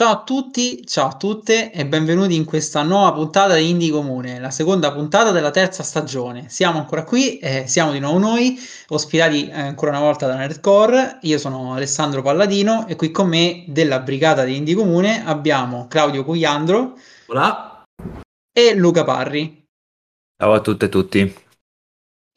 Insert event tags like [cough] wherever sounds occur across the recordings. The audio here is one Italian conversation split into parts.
Ciao a tutti, ciao a tutte e benvenuti in questa nuova puntata di Indie Comune, la seconda puntata della terza stagione. Siamo ancora qui, eh, siamo di nuovo noi, ospitati eh, ancora una volta da Nerdcore. Io sono Alessandro Palladino e qui con me della brigata di Indie Comune abbiamo Claudio Cugliandro Hola. e Luca Parri. Ciao a tutte e tutti.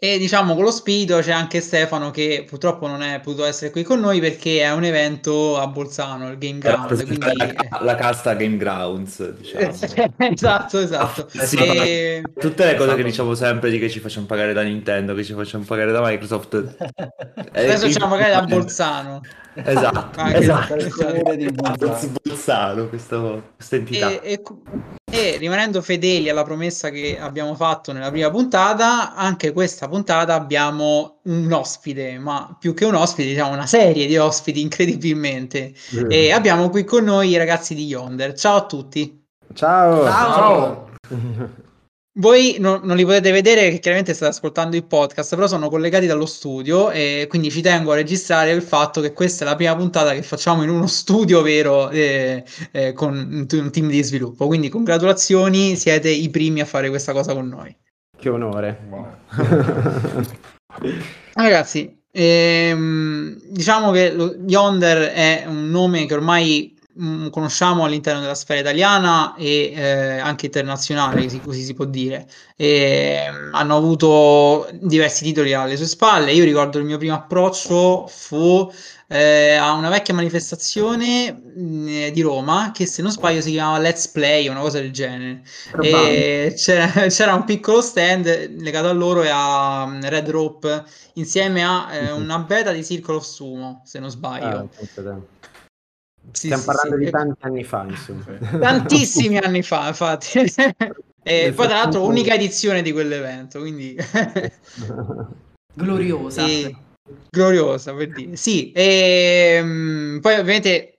E diciamo con lo spirito c'è anche Stefano che purtroppo non è potuto essere qui con noi perché è un evento a Bolzano, il Game Ground. Quindi... La, la, casta Game Grounds, diciamo. [laughs] esatto, esatto. Ah, sì, e... Tutte le cose esatto. che diciamo sempre di che ci facciamo pagare da Nintendo, che ci facciamo pagare da Microsoft. Adesso ci facciamo pagare da Bolzano. [laughs] Esatto, ah, esatto. esatto. Di Bolzano, questa, questa entità. E, e, e, rimanendo fedeli alla promessa che abbiamo fatto nella prima puntata, anche questa puntata abbiamo un ospite, ma più che un ospite, diciamo una serie di ospiti incredibilmente. Mm. E abbiamo qui con noi i ragazzi di Yonder. Ciao a tutti. Ciao. Ciao. Ciao. [laughs] Voi non, non, li potete vedere perché chiaramente state ascoltando il podcast, però sono collegati dallo studio e quindi ci tengo a registrare il fatto che questa è la prima puntata che facciamo in uno studio vero eh, eh, con un, team di sviluppo. Quindi congratulazioni, siete i primi a fare questa cosa con noi. Che onore. Wow. [laughs] Ragazzi, ehm, diciamo che lo, Yonder è un nome che ormai mh, conosciamo all'interno della sfera italiana e eh, anche internazionale, così, si può dire. E, mh, hanno avuto diversi titoli alle sue spalle. Io ricordo il mio primo approccio fu eh, a una vecchia manifestazione mh, di Roma che se non sbaglio si chiamava Let's Play o una cosa del genere. E c'era, [laughs] c'era, un piccolo stand legato a loro e a Red Rope insieme a eh, una beta di Circle of Sumo, se non sbaglio. Ah, sì, Stiamo sì, parlando sì. di tanti anni fa, insomma. [laughs] Tantissimi anni fa, infatti. [laughs] e poi, tra l'altro, unica edizione di quell'evento, quindi... [laughs] gloriosa. E... Gloriosa, per dire. Sì, e ehm, poi ovviamente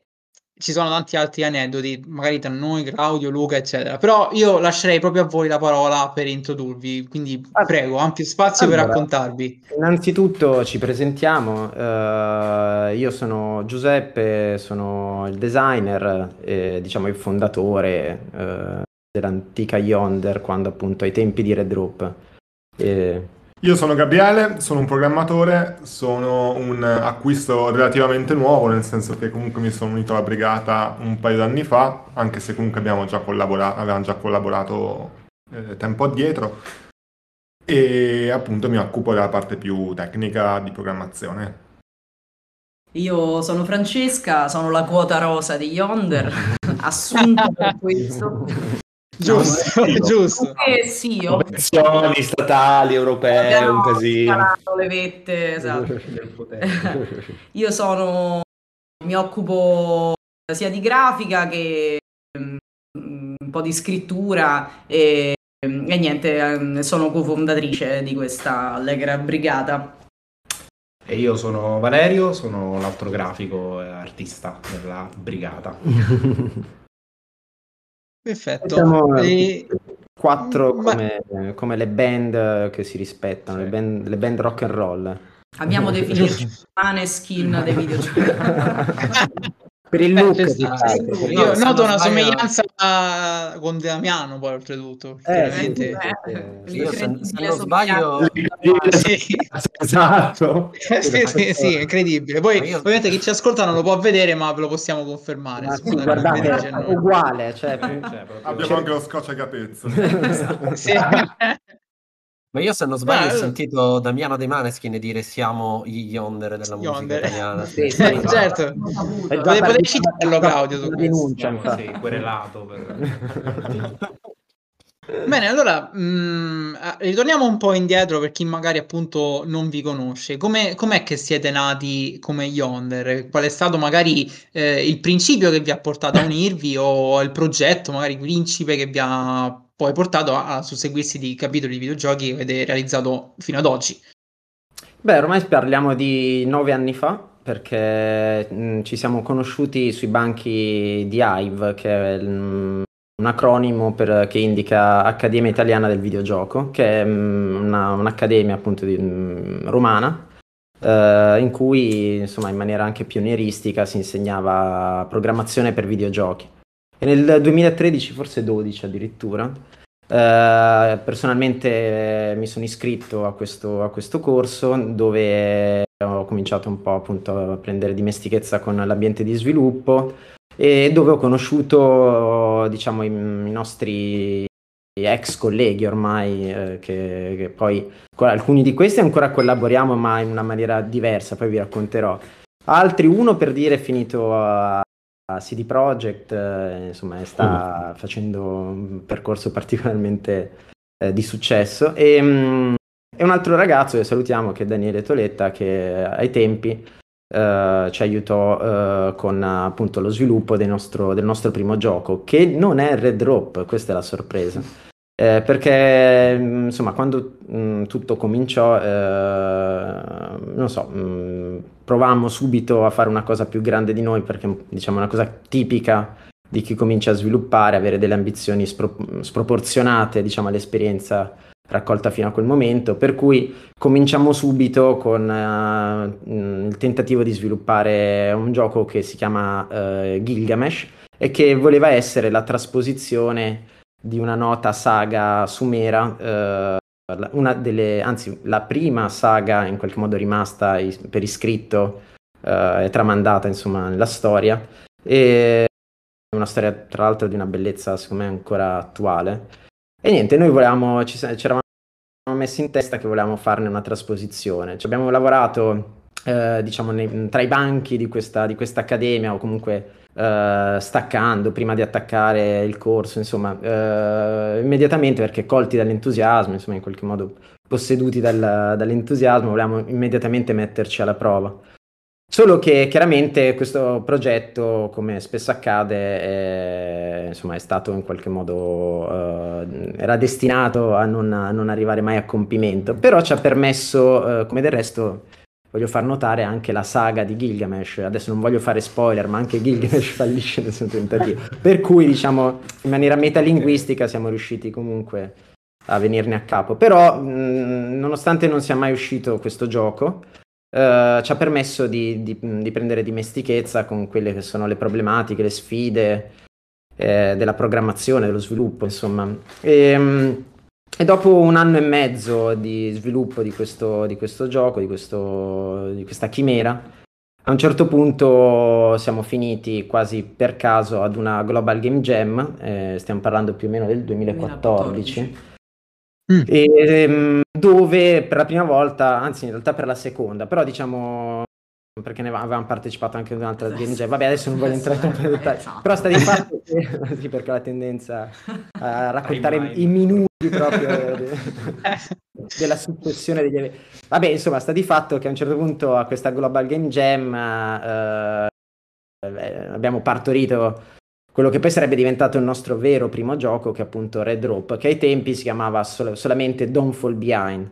ci sono tanti altri aneddoti, magari tra noi, Claudio, Luca, eccetera. Però io lascerei proprio a voi la parola per introdurvi, quindi ah, prego, ampio spazio allora, per raccontarvi. Innanzitutto ci presentiamo, uh, io sono Giuseppe, sono il designer, e, diciamo il fondatore uh, dell'antica Yonder, quando appunto ai tempi di Red Rope. E io sono Gabriele, sono un programmatore, sono un acquisto relativamente nuovo, nel senso che comunque mi sono unito alla brigata un paio d'anni fa, anche se comunque abbiamo già collabora- avevamo già collaborato eh, tempo addietro, e appunto mi occupo della parte più tecnica di programmazione. Io sono Francesca, sono la quota rosa di Yonder, [laughs] assunta per questo. Giusto, no, [laughs] giusto. Eh, sì, ho... Pensioni statali, europee, un casino. Le vette, esatto. [laughs] [laughs] Io sono, mi occupo sia di grafica che um, un po' di scrittura e, e niente, um, sono cofondatrice di questa allegra brigata. E io sono Valerio, sono l'altro grafico e artista della brigata. Perfetto. Siamo e... quattro Ma... come, come, le band che si rispettano, sì. le, band, le band rock and roll. Abbiamo [laughs] definito Maneskin dei videogiochi. [laughs] per il look eh, sì, io no, noto una somiglianza con Damiano poi oltretutto eh, sì, eh, io se, se non sbaglio sì. esatto. Sì, sì, sì, [laughs] incredibile. Poi io... ovviamente chi ci ascolta non lo può vedere ma ve lo possiamo confermare ma sì, guardate, è uguale cioè, cioè, abbiamo anche lo scotch a capezzo. [laughs] Sì. [laughs] Ma io se non sbaglio ah, ho sentito Damiano De Maneskin dire siamo gli Yonder della musica Yonder. italiana. sì, sì, [laughs] sì, certo. Potevi citarlo Claudio su denuncia, sì, querelato. Per... [laughs] Bene, allora mh, mm, ritorniamo un po' indietro per chi magari appunto non vi conosce. Come, com'è che siete nati come Yonder? Qual è stato magari eh, il principio che vi ha portato a unirvi o il progetto, magari principe che vi ha poi portato a, susseguirsi di capitoli di videogiochi che avete realizzato fino ad oggi. Beh, ormai parliamo di nove anni fa, perché mh, ci siamo conosciuti sui banchi di Hive, che è mh, un acronimo per, che indica Accademia Italiana del Videogioco, che è mh, una, un'accademia appunto di, romana, eh, in cui insomma in maniera anche pionieristica si insegnava programmazione per videogiochi. E nel 2013, forse 12 addirittura, eh, personalmente mi sono iscritto a questo, a questo corso dove ho cominciato un po' appunto a prendere dimestichezza con l'ambiente di sviluppo e dove ho conosciuto diciamo i, i nostri ex colleghi ormai eh, che, che, poi alcuni di questi ancora collaboriamo ma in una maniera diversa poi vi racconterò. Altri uno per dire è finito a CD Projekt eh, insomma sta mm. facendo un percorso particolarmente eh, di successo e, mh, mm, un altro ragazzo che salutiamo che è Daniele Toletta che ai tempi Uh, ci aiutò uh, con appunto lo sviluppo del nostro, del nostro, primo gioco, che non è Red Drop, questa è la sorpresa. Eh, perché mm, insomma, quando mh, mm, tutto cominciò, eh, non so, mh, mm, provammo subito a fare una cosa più grande di noi, perché diciamo una cosa tipica di chi comincia a sviluppare, avere delle ambizioni spro- sproporzionate, diciamo, all'esperienza raccolta fino a quel momento, per cui cominciamo subito con uh, il tentativo di sviluppare un gioco che si chiama uh, Gilgamesh e che voleva essere la trasposizione di una nota saga sumera, uh, una delle, anzi la prima saga in qualche modo rimasta per iscritto e tramandata insomma nella storia e una storia tra l'altro di una bellezza secondo me ancora attuale e niente, noi volevamo, ci, ci eravamo messi in testa che volevamo farne una trasposizione. Ci abbiamo lavorato, eh, diciamo, nei, tra i banchi di questa, di questa accademia o comunque eh, staccando prima di attaccare il corso, insomma, eh, immediatamente perché colti dall'entusiasmo, insomma, in qualche modo posseduti dal, dall'entusiasmo, volevamo immediatamente metterci alla prova. Solo che chiaramente questo progetto, come spesso accade, è, insomma, è stato in qualche modo, uh, era destinato a non, a non, arrivare mai a compimento, però ci ha permesso, uh, come del resto voglio far notare, anche la saga di Gilgamesh, adesso non voglio fare spoiler, ma anche Gilgamesh [laughs] fallisce nel suo tentativo, per cui diciamo in maniera metalinguistica siamo riusciti comunque a venirne a capo, però mh, nonostante non sia mai uscito questo gioco, Uh, ci ha permesso di, di, di, prendere dimestichezza con quelle che sono le problematiche, le sfide eh, della programmazione, dello sviluppo, insomma. E, um, e, dopo un anno e mezzo di sviluppo di questo, di questo gioco, di, questo, di, questa chimera, a un certo punto siamo finiti quasi per caso ad una Global Game Jam, eh, stiamo parlando più o meno del 2014. 2014 Mm. E, ehm, dove per la prima volta, anzi in realtà per la seconda, però diciamo perché ne avevamo partecipato anche ad un'altra game jam. Vabbè, adesso non voglio entrare troppo nei dettagli, esatto. però sta di fatto che, [laughs] sì, perché ho la tendenza a [laughs] raccontare i minuti proprio [laughs] della successione degli eventi. Vabbè, insomma, sta di fatto che a un certo punto a questa Global Game Jam eh, eh abbiamo partorito quello che poi sarebbe diventato il nostro vero primo gioco, che è appunto Red Rope, che ai tempi si chiamava sol- solamente Don't Fall Behind.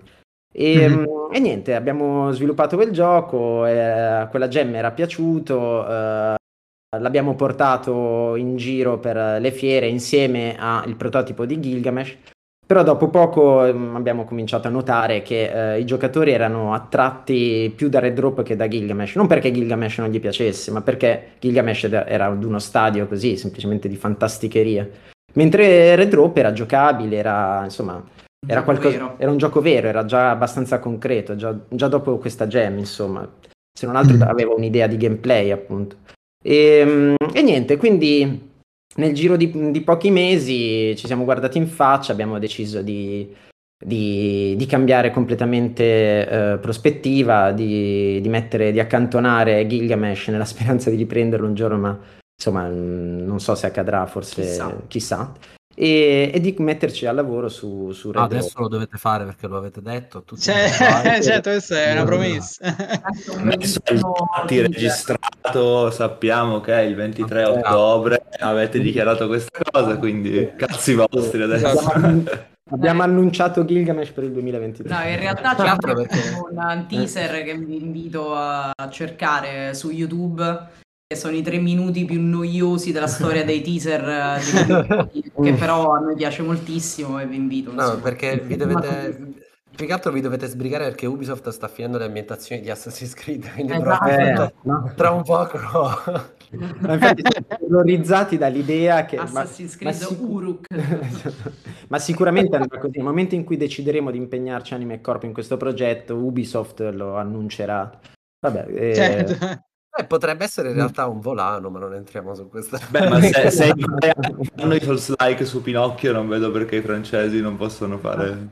E, mm-hmm. e, niente, abbiamo sviluppato quel gioco, eh, quella gem era piaciuto, eh, l'abbiamo portato in giro per le fiere insieme al prototipo di Gilgamesh però dopo poco um, abbiamo cominciato a notare che uh, i giocatori erano attratti più da Red Drop che da Gilgamesh, non perché Gilgamesh non gli piacesse, ma perché Gilgamesh era ad uno stadio così, semplicemente di fantasticheria. Mentre Red Drop era giocabile, era insomma, era, qualcosa, era un gioco vero, era già abbastanza concreto, già, già dopo questa gem, insomma. Se non altro mm. aveva un'idea di gameplay, appunto. E, um, e niente, quindi nel giro di, di, pochi mesi ci siamo guardati in faccia, abbiamo deciso di, di, di cambiare completamente eh, prospettiva, di, mettere, di accantonare Gilgamesh nella [laughs] speranza di riprenderlo un giorno, ma insomma non so se accadrà, forse chissà. chissà e, e, di metterci al lavoro su, su Red ah, Adesso lo dovete fare perché lo avete detto. Cioè, [laughs] certo, questa è una promessa. Messo infatti registrato, sappiamo che è il 23 okay. ottobre, avete dichiarato questa cosa, quindi cazzi vostri adesso. Abbiamo, [laughs] abbiamo annunciato Gilgamesh per il 2023. No, in realtà c'è anche un teaser che vi invito a cercare su YouTube sono i tre minuti più noiosi della storia dei teaser eh, [laughs] che però a noi piace moltissimo e vi invito no, perché vi dovete, Più che altro vi dovete sbrigare perché Ubisoft sta finendo le ambientazioni di Assassin's Creed, quindi Esatto. Eh, no. tra un poco [laughs] Ma infatti siamo terrorizzati dall'idea che... ma- Assassin's ma Creed sicu- Uruk. [laughs] ma sicuramente andrà così. Nel momento in cui decideremo di impegnarci anime e corpo in questo progetto, Ubisoft lo annuncerà. Vabbè, eh, Certo. Eh, potrebbe essere in realtà un volano, ma non entriamo su questa. Beh, ma se, [laughs] se fanno i Souls-like su Pinocchio, non vedo perché i francesi non possono fare...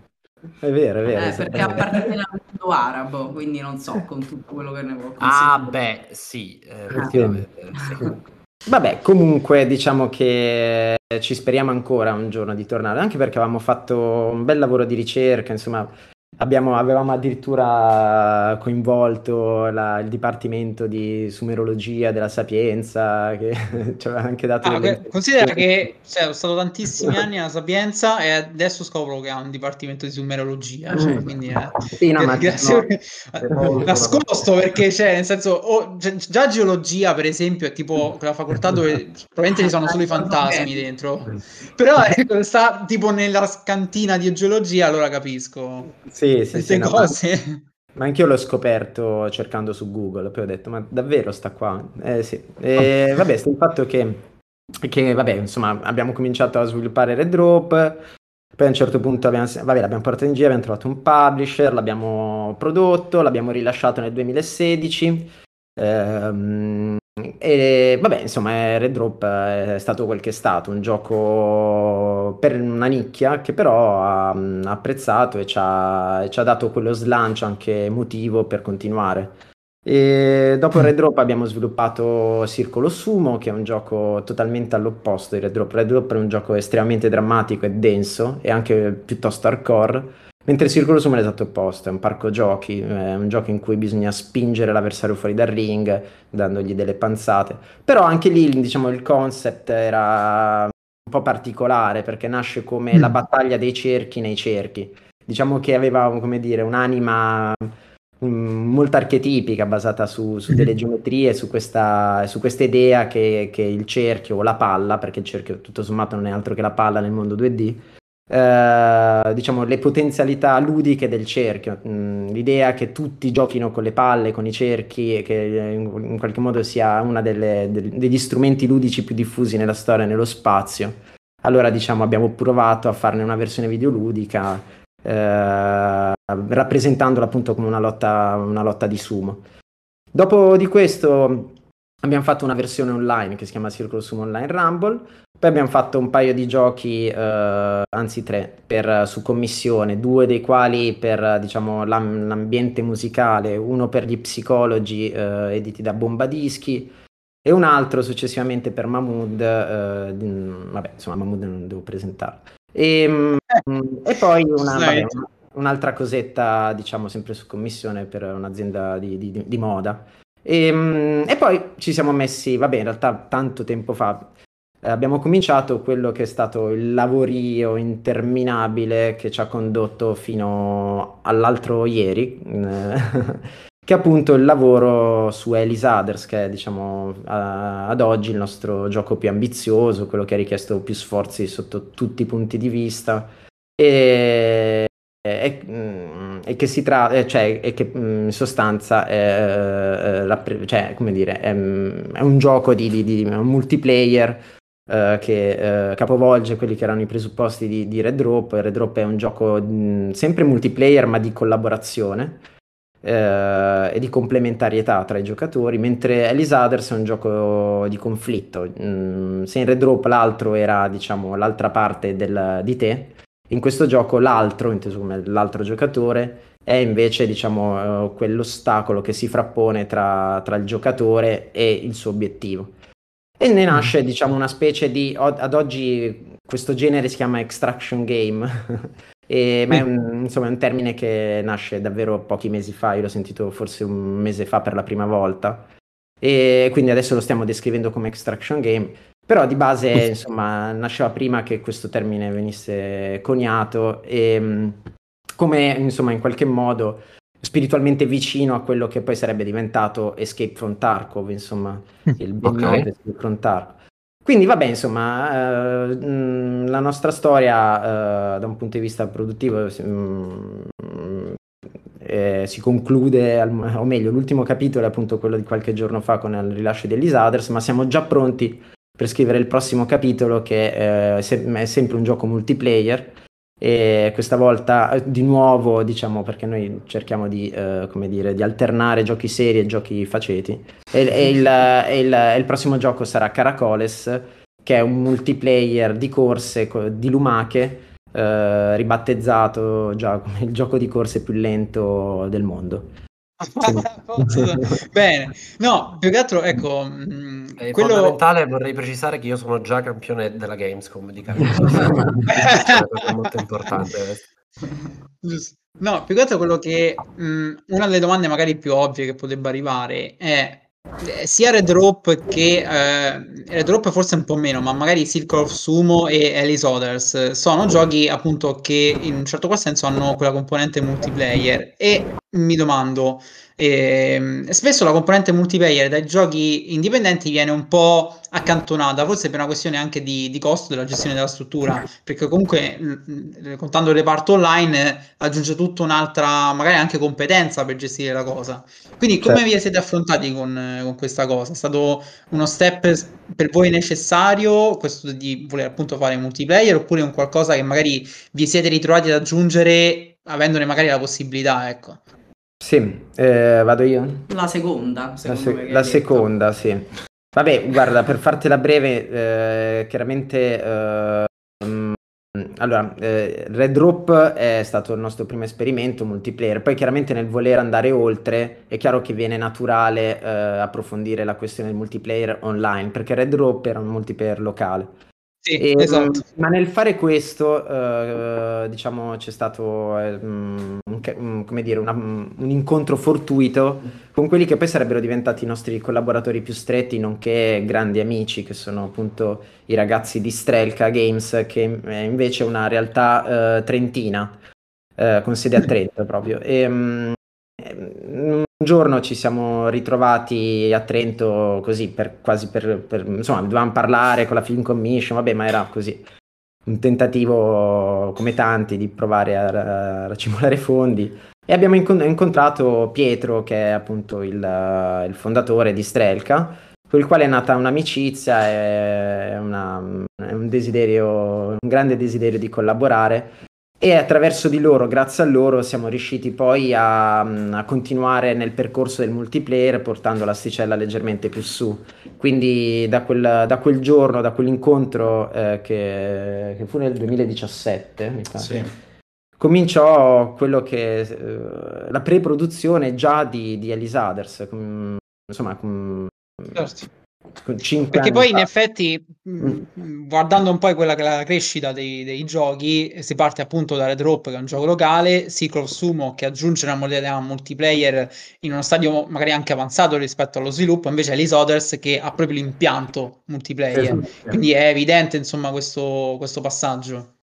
è vero, è vero. Eh, perché appartiene al mondo arabo, quindi non so con tutto quello che ne può Ah, beh, sì, eh, effettivamente, sì. Vabbè, comunque diciamo che ci speriamo ancora un giorno di tornare, anche perché avevamo fatto un bel lavoro di ricerca, insomma, abbiamo- avevamo addirittura coinvolto la- il Dipartimento di Sumerologia della Sapienza, che [laughs] ci aveva anche dato Ah, delle considera che cioè, ho stato tantissimi anni alla Sapienza e adesso scopro che ha un dipartimento di sumerologia, cioè, Mm. quindi eh, Sì, no, ma- grazie- no. nascosto perché cioè, nel senso, oh, gi- già geologia per esempio è tipo quella facoltà dove probabilmente ci sono solo i fantasmi dentro, però ecco, sta tipo nella cantina di geologia, allora capisco Sì, sì, queste sì, no, ma- cose. Ma anch'io l'ho scoperto cercando su Google, poi ho detto, ma davvero sta qua? Eh sì. E, vabbè, sta il fatto che, che, vabbè, insomma, abbiamo cominciato a sviluppare Red Rope, poi a un certo punto abbiamo, vabbè, l'abbiamo portato in giro, abbiamo trovato un publisher, l'abbiamo prodotto, l'abbiamo rilasciato nel 2016. ehm, e vabbè, insomma, eh, Red Drop è stato quel che è stato, un gioco per una nicchia che però ha mm, apprezzato e ci ha, ci ha dato quello slancio anche emotivo per continuare. E dopo Red Drop abbiamo sviluppato Circolo Sumo, che è un gioco totalmente all'opposto di Red Drop. Red Drop è un gioco estremamente drammatico e denso e anche piuttosto hardcore. Mentre Circolo Sumo è l'esatto opposto, è un parco giochi, è un gioco in cui bisogna spingere l'avversario fuori dal ring, dandogli delle panzate. Però anche lì, diciamo, il concept era un po' particolare perché nasce come la battaglia dei cerchi nei cerchi. Diciamo che aveva, come dire, un'anima mm, molto archetipica, basata su, su delle geometrie, su questa, su questa idea che, che il cerchio o la palla, perché il cerchio tutto sommato non è altro che la palla nel mondo 2D, eh, diciamo le potenzialità ludiche del cerchio, mm, l'idea che tutti giochino con le palle, con i cerchi, e che in, in qualche modo sia uno degli strumenti ludici più diffusi nella storia e nello spazio. Allora, diciamo, abbiamo provato a farne una versione videoludica, eh, rappresentandola appunto come una lotta, una lotta di sumo. Dopo di questo abbiamo fatto una versione online che si chiama Circle Sumo Online Rumble. Poi abbiamo fatto un paio di giochi, eh, anzi tre, per, su commissione, due dei quali per diciamo, l'am- l'ambiente musicale, uno per gli psicologi eh, editi da Bombadischi e un altro successivamente per Mahmood. eh, vabbè, insomma, Mahmood non devo presentarlo. E, mm, e poi una, vabbè, un'altra cosetta, diciamo, sempre su commissione per un'azienda di, di- di moda. E, mm, e poi ci siamo messi, vabbè, in realtà tanto tempo fa eh, abbiamo cominciato quello che è stato il lavorio interminabile che ci ha condotto fino all'altro ieri, eh, [laughs] che è appunto il lavoro su Alice Others, che è diciamo ad oggi il nostro gioco più ambizioso, quello che ha richiesto più sforzi sotto tutti i punti di vista. E, e- mm, e che si tratta, cioè, e che mm, in sostanza è, eh, rappre- cioè, come dire, è, mm, è un gioco di, di- di- un multiplayer eh, che eh, capovolge quelli che erano i presupposti di, di Red Drop. Red Drop è un gioco mh, sempre multiplayer ma di collaborazione eh, e di complementarietà tra i giocatori, mentre Alice Others è un gioco di conflitto. Mm, se in Red Drop l'altro era diciamo l'altra parte del- di te, in questo gioco l'altro, inteso come l'altro giocatore, è invece diciamo eh, quell'ostacolo che si frappone tra, tra il giocatore e il suo obiettivo. E ne nasce, diciamo, una specie di. Ad oggi questo genere si chiama extraction game, [laughs] e- ma è un, insomma, è un termine che nasce davvero pochi mesi fa. Io l'ho sentito forse un mese fa per la prima volta. E quindi adesso lo stiamo descrivendo come extraction game. Però di base, insomma, nasceva prima che questo termine venisse coniato e mh, come, insomma, in qualche modo spiritualmente vicino a quello che poi sarebbe diventato Escape from Tarkov, insomma, il ben Ok. noto Escape from Tarkov. Quindi vabbè, insomma, eh, mh, la nostra storia eh, da un punto di vista produttivo eh, si conclude, al, o meglio, l'ultimo capitolo è appunto quello di qualche giorno fa con il rilascio Others, ma siamo già pronti per scrivere il prossimo capitolo che eh, è sempre un gioco multiplayer e questa volta eh, di nuovo diciamo perché noi cerchiamo di, eh, come dire, di alternare giochi seri e giochi faceti. E, e, [laughs] il, e, il, e, il, prossimo gioco sarà Caracoles che è un multiplayer di corse di lumache eh, ribattezzato già come il gioco di corse più lento del mondo Bene, no, più che altro, ecco, mh, mm, è quello... fondamentale, vorrei precisare che io sono già campione della Gamescom di [laughs] è molto importante. No, più che altro quello che mh, mm, una delle domande magari più ovvie che potrebbe arrivare è eh, sia Red Rope che eh, Red Rope forse un po' meno, ma magari Circle of Sumo e Alice Others sono giochi appunto che in un certo qual senso hanno quella componente multiplayer e mi domando e, spesso la componente multiplayer dai giochi indipendenti viene un po' accantonata, forse per una questione anche di, di costo della gestione della struttura, perché comunque contando il reparto online aggiunge tutta un'altra, magari anche competenza per gestire la cosa. Quindi come certo. vi siete affrontati con, con, questa cosa? È stato uno step per voi necessario, questo di voler appunto fare multiplayer, oppure un qualcosa che magari vi siete ritrovati ad aggiungere avendone magari la possibilità, ecco? Sì, eh, vado io? La seconda. La, se- la seconda, sì. Vabbè, guarda, per fartela breve, eh, chiaramente... Eh, allora, eh, Red Rope è stato il nostro primo esperimento multiplayer, poi chiaramente nel voler andare oltre è chiaro che viene naturale eh, approfondire la questione del multiplayer online, perché Red Rope era un multiplayer locale. Sì, e, mm, esatto. Ma nel fare questo, uh, diciamo, c'è stato um, un, come dire, una, un incontro fortuito con quelli che poi sarebbero diventati i nostri collaboratori più stretti, nonché grandi amici, che sono appunto i ragazzi di Strelka Games, che è invece una realtà uh, trentina, uh, con sede a Trento proprio. E, un giorno ci siamo ritrovati a Trento così per quasi per, per insomma dovevamo parlare con la film commission vabbè ma era così un tentativo come tanti di provare a, a racimolare fondi. E abbiamo incontrato Pietro che è appunto il, il fondatore di Strelka con il quale è nata un'amicizia e una, un desiderio un grande desiderio di collaborare e attraverso di loro, grazie a loro, siamo riusciti poi a, a, continuare nel percorso del multiplayer portando l'asticella leggermente più su. Quindi da quel, da quel giorno, da quell'incontro eh, che, che, fu nel 2017, mi pare, sì. cominciò quello che eh, la pre-produzione già di, di Alice Others, com, insomma, com, certo perché poi in effetti, mm. guardando un po' quella che è la crescita dei, dei, giochi, si parte appunto da Red Rope, che è un gioco locale, of Sumo, che aggiunge una modalità multiplayer in uno stadio magari anche avanzato rispetto allo sviluppo, invece Alice Others che ha proprio l'impianto multiplayer. Esatto. Quindi è evidente, insomma, questo, questo passaggio.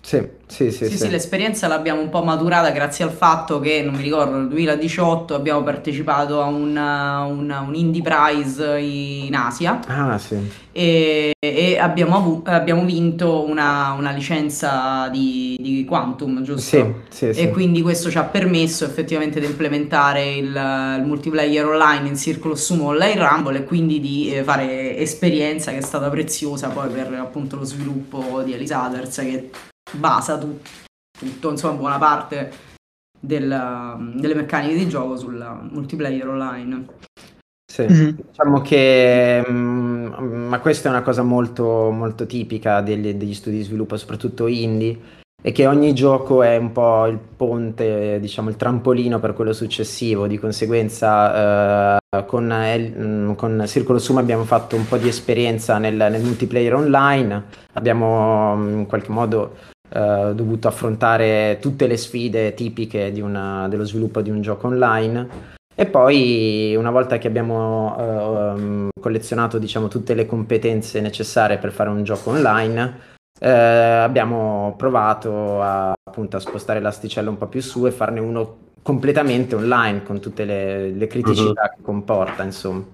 Sì, sì, sì, sì, sì, l'esperienza l'abbiamo un po' maturata grazie al fatto che, non mi ricordo, nel 2018 abbiamo partecipato a una, una, un Indie Prize in Asia ah, sì. e, e abbiamo, avu- abbiamo, vinto una, una licenza di, di, Quantum, giusto? Sì, sì, sì. E quindi questo ci ha permesso effettivamente di implementare il, il multiplayer online in Circolo Sumo Online Rumble e quindi di eh, fare esperienza che è stata preziosa poi per appunto lo sviluppo di Elisaters che basa tu, tutto, insomma, buona parte del, delle meccaniche di gioco sul multiplayer online. Sì, mm-hmm. diciamo che mh, mm, ma questa è una cosa molto, molto tipica degli, degli, studi di sviluppo, soprattutto indie, è che ogni gioco è un po' il ponte, diciamo il trampolino per quello successivo, di conseguenza eh, con, eh, con Circolo Sum abbiamo fatto un po' di esperienza nel, nel multiplayer online, abbiamo in qualche modo eh, dovuto affrontare tutte le sfide tipiche una, dello sviluppo di un gioco online. E poi, una volta che abbiamo uh, collezionato diciamo, tutte le competenze necessarie per fare un gioco online, uh, abbiamo provato a, appunto, a spostare l'asticella un po' più su e farne uno completamente online con tutte le, le criticità uh-huh. che comporta, insomma.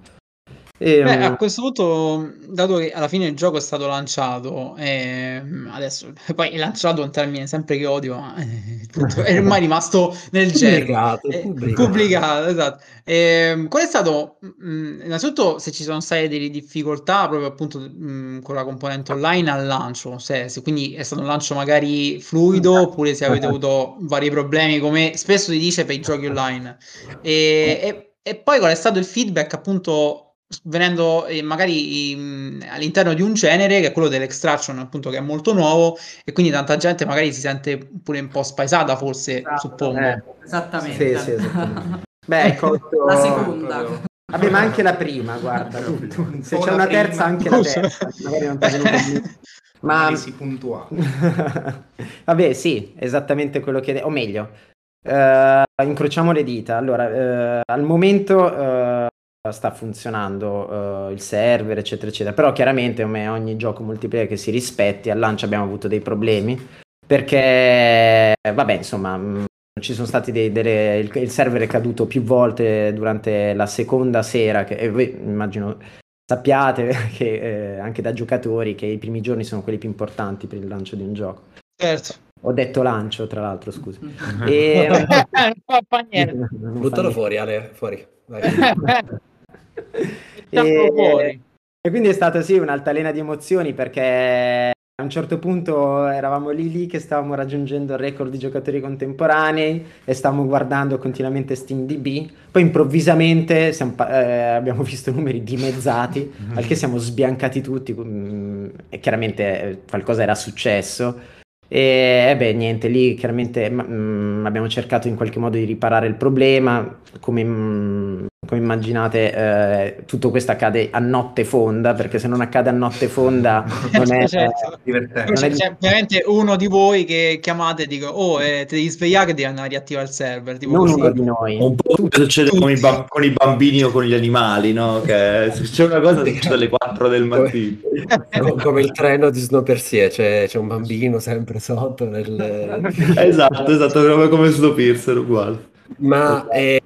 E, Beh, a questo punto, dato che alla fine il gioco è stato lanciato, eh, adesso [laughs] poi è lanciato un termine sempre che odio, ma eh, è ormai [laughs] rimasto nel genere. Pubblicato, pubblicato. pubblicato esatto. Eh, qual è stato, mh, mm, innanzitutto, se ci sono state delle difficoltà proprio appunto mh, mm, con la componente online al lancio, se, se, quindi è stato un lancio magari fluido [laughs] oppure se avete avuto vari problemi, come spesso si dice per i giochi online. E, e, e poi qual è stato il feedback appunto venendo eh, magari in, all'interno di un genere che è quello dell'extraction appunto che è molto nuovo e quindi tanta gente magari si sente pure un po' spaesata forse esatto, suppongo. eh, esattamente sì, sì, esattamente. [laughs] beh ecco la seconda. Vabbè ma anche la prima guarda [laughs] tu, tu, se c'è una terza anche la terza. Magari non [laughs] ma si puntuale vabbè sì esattamente quello che o meglio uh, incrociamo le dita. Allora uh, al momento uh, sta funzionando uh, il server, eccetera, eccetera. Però chiaramente, come ogni gioco multiplayer che si rispetti, al lancio abbiamo avuto dei problemi perché, vabbè, insomma, mh, mm, ci sono stati dei, delle, il, il, server è caduto più volte durante la seconda sera, che, e voi immagino sappiate [laughs] che, eh, anche da giocatori che i primi giorni sono quelli più importanti per il lancio di un gioco. Certo. Ho detto lancio, tra l'altro, scusa. e... [laughs] non fa niente. [laughs] Buttalo fuori, Ale, fuori. [laughs] e, e, quindi è stata sì un'altalena di emozioni perché a un certo punto eravamo lì lì che stavamo raggiungendo il record di giocatori contemporanei e stavamo guardando continuamente SteamDB, poi improvvisamente siamo, eh, abbiamo [laughs] visto numeri dimezzati, [laughs] al che siamo sbiancati tutti mm, e chiaramente eh, qualcosa era successo e eh, beh, niente, lì chiaramente mh, mm, abbiamo cercato in qualche modo di riparare il problema. Come, mh, mm, come immaginate, eh, tutto questo accade a notte fonda, perché se non accade a notte fonda [laughs] non è certo. divertente. C'è, c'è ovviamente uno di voi che chiamate e dico, oh, eh, ti devi svegliare che devi andare a riattivare il server. Tipo non così. uno di noi. Un po' come succede con i, ba- con i, bambini o con gli animali, no? Che c'è una cosa che succede alle 4 del mattino. [laughs] come il treno di Snowpiercer, c'è, c'è un bambino sempre sotto. Nel... esatto, esatto, come Snowpiercer, uguale. Ma eh,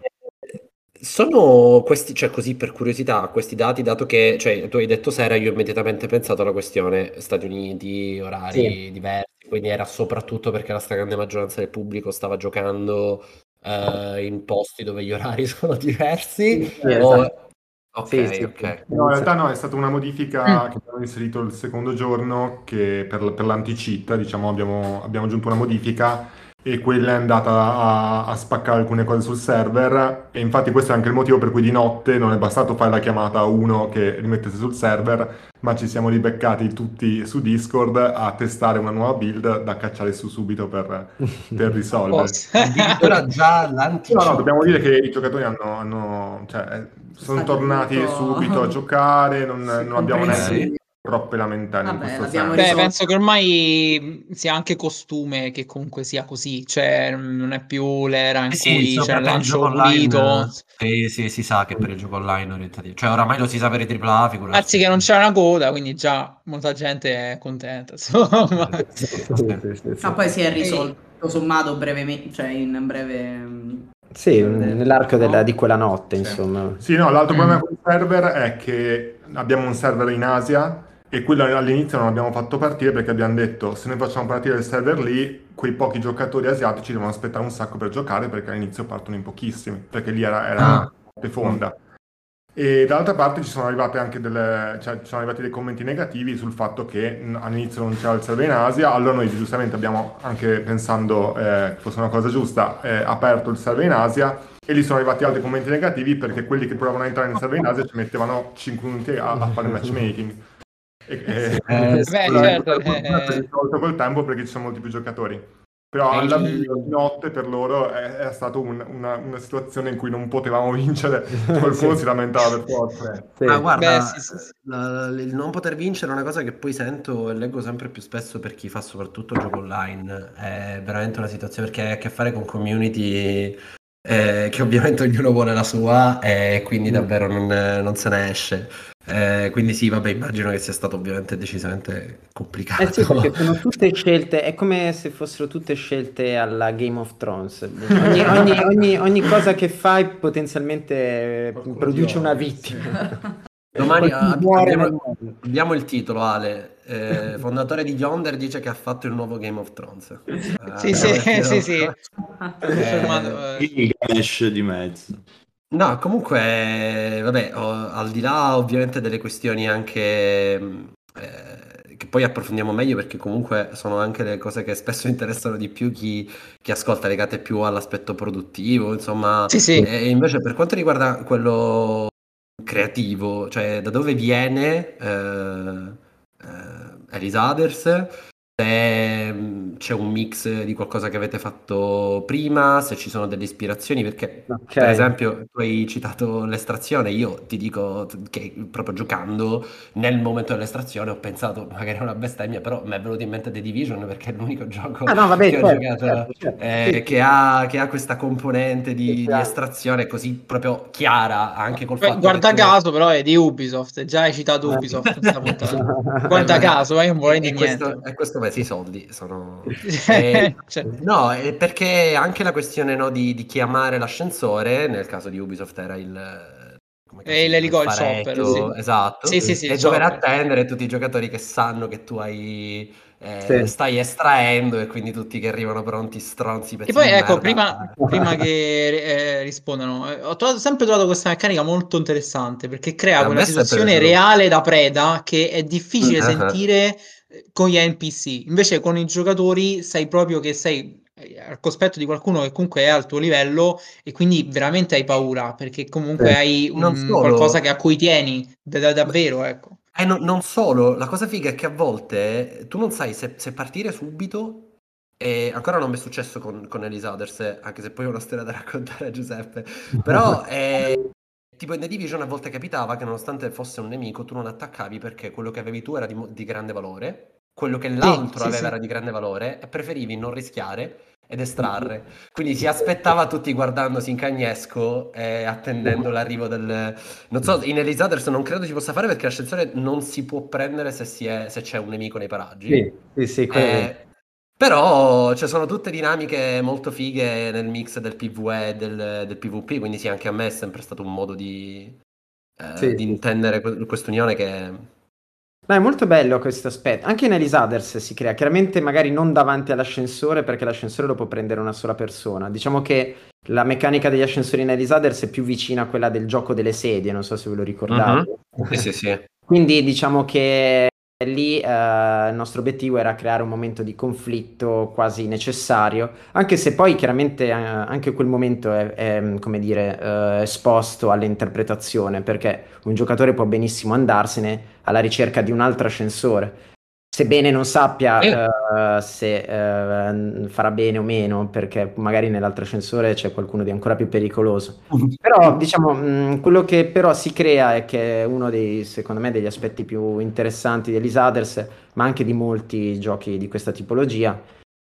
sono questi, cioè così per curiosità, questi dati, dato che cioè, tu hai detto sera, io ho immediatamente pensato alla questione Stati Uniti, orari sì. diversi, quindi era soprattutto perché la stragrande maggioranza del pubblico stava giocando uh, in posti dove gli orari [laughs] sono diversi. Sì, o... esatto. Ok, sì, ok. No, in realtà no, è stata una modifica mm. che abbiamo inserito il secondo giorno che per, per l'anti-cheat, diciamo, abbiamo, abbiamo aggiunto una modifica e quella è andata a, a, spaccare alcune cose sul server. E infatti questo è anche il motivo per cui di notte non è bastato fare la chiamata a uno che rimettesse sul server ma ci siamo ribeccati tutti su Discord a testare una nuova build da cacciare su subito per, per risolvere. [laughs] Addirittura già l'anticipo. No, no, dobbiamo dire che i giocatori hanno, hanno cioè, sono tornati tutto... subito a giocare non, non abbiamo neanche troppe lamentele Vabbè, in questo senso. Beh, penso che ormai sia anche costume che comunque sia così, cioè non è più l'era in eh sì, cui c'è il lancio pulito. Sì, sì, si sa che per il gioco online orientativo, cioè oramai lo si sa per i AAA, figurati. Anzi che non c'è una coda, quindi già molta gente è contenta, [laughs] insomma. Ma poi si è risolto sommato brevemente, cioè in breve... Sì, nell'arco della, di quella notte, sì. insomma. Sì, no, l'altro mm. problema con il server è che abbiamo un server in Asia e quello all'inizio non abbiamo fatto partire perché abbiamo detto se noi facciamo partire il server lì, quei pochi giocatori asiatici devono aspettare un sacco per giocare perché all'inizio partono in pochissimi, perché lì era, era ah. fonda. E dall'altra parte ci sono, arrivate anche delle, cioè, ci sono arrivati dei commenti negativi sul fatto che all'inizio non c'era il server in Asia, allora noi giustamente abbiamo, anche pensando eh, che fosse una cosa giusta, eh, aperto il server in Asia e lì sono arrivati altri commenti negativi perché quelli che provavano a entrare nel server in Asia ci mettevano 5 minuti a, a fare matchmaking. E, e, eh, beh, certo, è eh, risolto col tempo perché ci sono molti più giocatori. Però alla di notte per loro è, è stata un, una, una, situazione in cui non potevamo [laughs] vincere, [laughs] qualcuno sì. si lamentava per forza. Sì. Ma guarda, Beh, sì, la, il non poter vincere è una cosa che poi sento e leggo sempre più spesso per chi fa soprattutto gioco online. È veramente una situazione perché ha a che fare con community eh, che ovviamente ognuno vuole la sua e quindi mm. davvero non, non se ne esce. Eh, quindi sì, vabbè, immagino che sia stato ovviamente decisamente complicato. Eh sì, perché sono tutte scelte, è come se fossero tutte scelte alla Game of Thrones. Ogni, ogni, ogni, ogni cosa che fai potenzialmente produce una vittima. [laughs] Domani abbiamo, abbiamo, il titolo, Ale. Eh, fondatore di Yonder dice che ha fatto il nuovo Game of Thrones. sì, sì, sì, sì. [laughs] Eh, il Ganesh di mezzo. No, comunque, vabbè, al di là ovviamente delle questioni anche eh, che poi approfondiamo meglio perché comunque sono anche le cose che spesso [laughs] interessano di più chi, chi ascolta legate più all'aspetto produttivo, insomma. Sì, sì. E invece per quanto riguarda quello creativo, cioè da dove viene eh, eh, Elisabeth, se mm, c'è un mix di qualcosa che avete fatto prima, se ci sono delle ispirazioni, perché okay. per esempio tu hai citato l'estrazione, io ti dico che proprio giocando nel momento dell'estrazione ho pensato magari a una bestemmia, però mi è venuto in mente The Division perché è l'unico gioco ah, no, vabbè, che certo, ho giocato certo, certo, eh, sì. che, ha, che, ha, questa componente di, di, estrazione così proprio chiara anche col fatto Guarda caso tu... però è di Ubisoft, già hai citato Ubisoft [laughs] Guarda caso, ma io non vorrei di niente. E questo questi soldi sono... [laughs] eh, cioè... No, è perché anche la questione no, di, di, chiamare l'ascensore, nel caso di Ubisoft era il... E l'elico shopper, sì. esatto. Sì, sì, sì, e dover attendere tutti i giocatori che sanno che tu hai eh, sì. stai estraendo e quindi tutti che arrivano pronti stronzi e poi ecco prima, [laughs] prima, che eh, rispondano eh, ho trovato, sempre trovato questa meccanica molto interessante perché crea quella situazione reale da preda che è difficile uh-huh. sentire con gli NPC. Invece con i giocatori sai proprio che sei eh, al cospetto di qualcuno che comunque è al tuo livello e quindi veramente hai paura perché comunque eh, hai un, qualcosa che, a cui tieni da, da, davvero, ecco. Eh, no, non solo, la cosa figa è che a volte tu non sai se, se partire subito e ancora non mi è successo con, con Elisanders, anche se poi ho una storia da raccontare a Giuseppe. Però [laughs] eh, Tipo in The Division a volte capitava che nonostante fosse un nemico tu non attaccavi perché quello che avevi tu era di, di grande valore, quello che l'altro sì, aveva sì, era di grande valore e preferivi non rischiare ed estrarre. Quindi si aspettava tutti guardandosi in cagnesco e attendendo l'arrivo del... Non so, in Elisaters non credo si possa fare perché l'ascensore non si può prendere se, si è, se c'è un nemico nei paraggi. Sì, sì, sì. Eh, però ci sono tutte dinamiche molto fighe nel mix del PvE e del, del PvP, quindi sì, anche a me è sempre stato un modo di, eh, sì. di intendere quest'unione che... No, è molto bello questo aspetto. Anche in Elisanders si crea, chiaramente magari non davanti all'ascensore perché l'ascensore lo può prendere una sola persona. Diciamo che la meccanica degli ascensori in Elisanders è più vicina a quella del gioco delle sedie, non so se ve lo ricordate. Uh-huh. Sì, sì, sì. [laughs] Quindi diciamo che lì eh, il nostro obiettivo era creare un momento di conflitto quasi necessario, anche se poi chiaramente eh, anche quel momento è, è come dire, eh, esposto all'interpretazione, perché un giocatore può benissimo andarsene alla ricerca di un altro ascensore sebbene non sappia eh. uh, se uh, farà bene o meno, perché magari nell'altro ascensore c'è qualcuno di ancora più pericoloso. però, diciamo, mh, quello che però si crea è che uno dei, secondo me, degli aspetti più interessanti di Elisaders, ma anche di molti giochi di questa tipologia,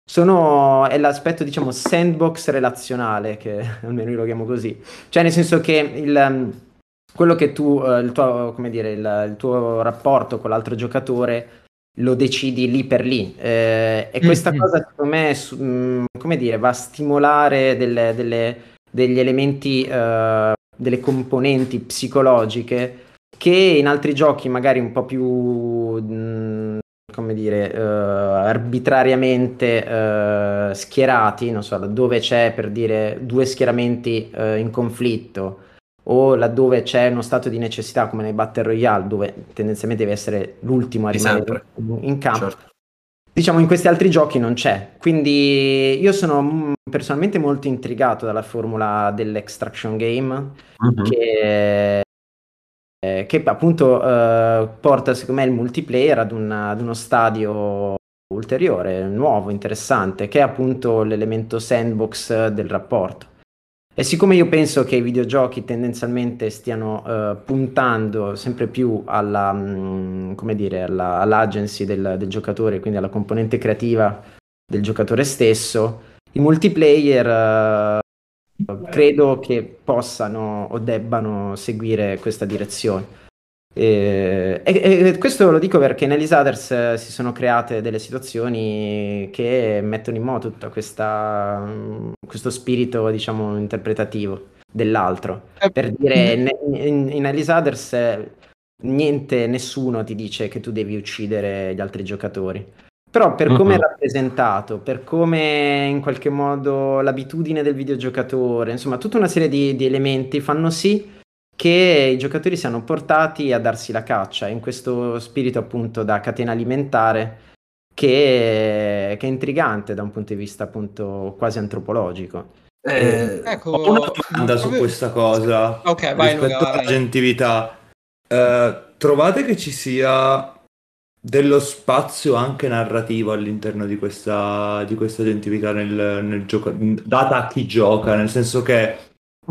sono, è l'aspetto, diciamo, sandbox relazionale, che [laughs] almeno io lo chiamo così. Cioè, nel senso che il quello che tu, uh, il, tuo, dire, il, il, tuo rapporto con l'altro giocatore lo decidi lì per lì. Eh, e questa mm-hmm. cosa, secondo me, mh, mm, come dire, va a stimolare delle, delle, degli elementi, uh, delle componenti psicologiche che in altri giochi magari un po' più, mh, mm, come dire, uh, arbitrariamente uh, schierati, non so, dove c'è per dire due schieramenti in conflitto o laddove c'è uno stato di necessità come nei Battle Royale dove tendenzialmente devi essere l'ultimo a rimanere in campo. Certo. Diciamo in questi altri giochi non c'è, quindi io sono personalmente molto intrigato dalla formula dell'extraction game uh-huh. che, eh, che, appunto eh, porta secondo me il multiplayer ad, una, ad uno stadio ulteriore, nuovo, interessante, che è appunto l'elemento sandbox del rapporto. E siccome io penso che i videogiochi tendenzialmente stiano uh, puntando sempre più alla, mh, mm, come dire, alla, all'agency del, del, giocatore, quindi alla componente creativa del giocatore stesso, i multiplayer uh, credo che possano o debbano seguire questa direzione. E, e, e, questo lo dico perché in Elisaders eh, si sono create delle situazioni che mettono in moto tutto questo spirito, diciamo, interpretativo dell'altro. Eh, per dire, in, in, in Elisaders eh, niente, nessuno ti dice che tu devi uccidere gli altri giocatori. Però per come uh-huh. è rappresentato, per come in qualche modo l'abitudine del videogiocatore, insomma tutta una serie di, di elementi fanno sì che i giocatori siano portati a darsi la caccia in questo spirito appunto da catena alimentare che, che è intrigante da un punto di vista appunto quasi antropologico. Eh, ecco, ho una domanda su questa cosa ok vai rispetto Luca, all'agentività eh, trovate che ci sia dello spazio anche narrativo all'interno di questa, di questa agentività nel, nel gioco data a chi gioca nel senso che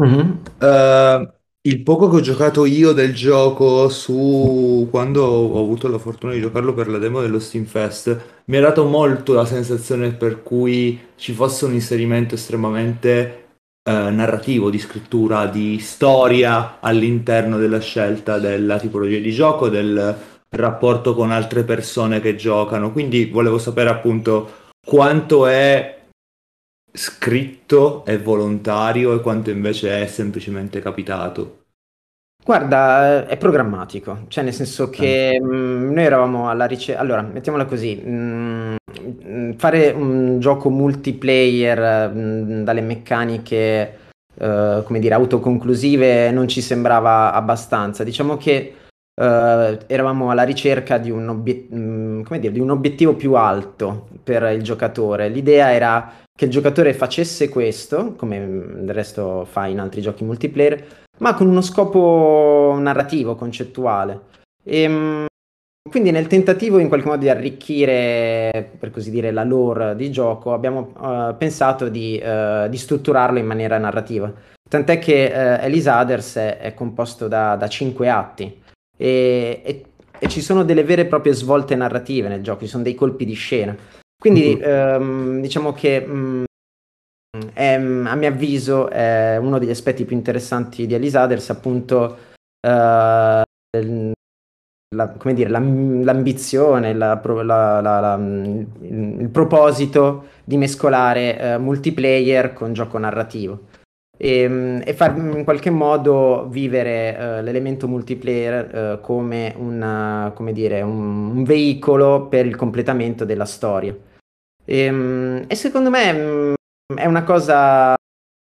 mm-hmm. uh, il poco che ho giocato io del gioco su quando ho avuto la fortuna di giocarlo per la demo dello Steam Fest mi ha dato molto la sensazione per cui ci fosse un inserimento estremamente eh, narrativo, di scrittura, di storia all'interno della scelta della tipologia di gioco, del rapporto con altre persone che giocano. Quindi volevo sapere appunto quanto è scritto è volontario e quanto invece è semplicemente capitato? Guarda, è programmatico, cioè nel senso che mh, mm, noi eravamo alla ricerca, allora mettiamola così, mh, mm, fare un gioco multiplayer mh, mm, dalle meccaniche, uh, come dire, autoconclusive non ci sembrava abbastanza, diciamo che uh, eravamo alla ricerca di un, obiet- dire, di un obiettivo più alto per il giocatore, l'idea era che il giocatore facesse questo, come del resto fa in altri giochi multiplayer, ma con uno scopo narrativo, concettuale. E, ehm, quindi nel tentativo in qualche modo di arricchire, per così dire, la lore di gioco, abbiamo uh, pensato di, uh, di, strutturarlo in maniera narrativa. Tant'è che uh, Elisanders è, è composto da, da cinque atti e, e, e, ci sono delle vere e proprie svolte narrative nel gioco, ci sono dei colpi di scena. Quindi uh-huh. um, diciamo che um, è, a mio avviso è uno degli aspetti più interessanti di Alisaders appunto uh, la, come dire, l'ambizione, la, la, il, proposito di mescolare uh, multiplayer con gioco narrativo e, ehm, e, far in qualche modo vivere uh, l'elemento multiplayer uh, come, una, come dire, un, un, veicolo per il completamento della storia. E, ehm, e secondo me mm, è una cosa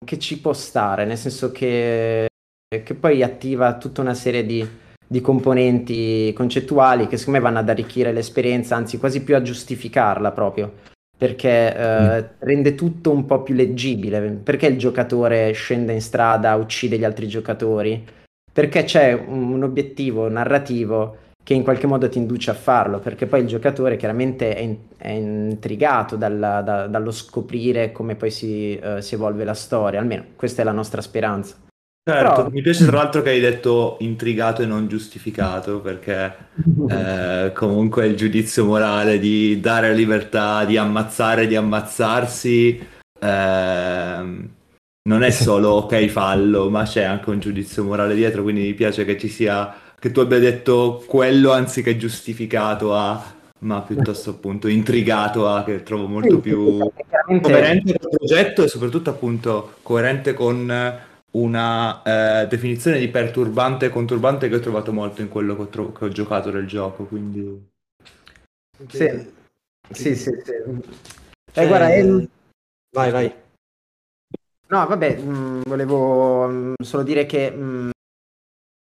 che ci può stare, nel senso che, che poi attiva tutta una serie di, di, componenti concettuali che secondo me vanno ad arricchire l'esperienza, anzi quasi più a giustificarla proprio, perché eh, mm. rende tutto un po' più leggibile. Perché il giocatore scende in strada, uccide gli altri giocatori? Perché c'è un, un obiettivo narrativo che in qualche modo ti induce a farlo, perché poi il giocatore chiaramente è, in, è intrigato dalla, da, dallo scoprire come poi si, uh, si, evolve la storia, almeno questa è la nostra speranza. Certo, Però... mi piace tra l'altro che hai detto intrigato e non giustificato, perché [laughs] eh, comunque il giudizio morale di dare la libertà di ammazzare, di ammazzarsi, eh, non è solo ok fallo, ma c'è anche un giudizio morale dietro, quindi mi piace che ci sia che tu abbia detto quello anziché giustificato a, ma piuttosto appunto intrigato a, che trovo molto più coerente con il progetto e soprattutto appunto coerente con una eh, definizione di perturbante e conturbante che ho trovato molto in quello che ho, tro- che ho giocato del gioco, quindi... Sì, sì, sì. sì. Cioè, eh, guarda, è... Vai, vai. No, vabbè, mh, mm, volevo mh, mm, solo dire che mh, mm,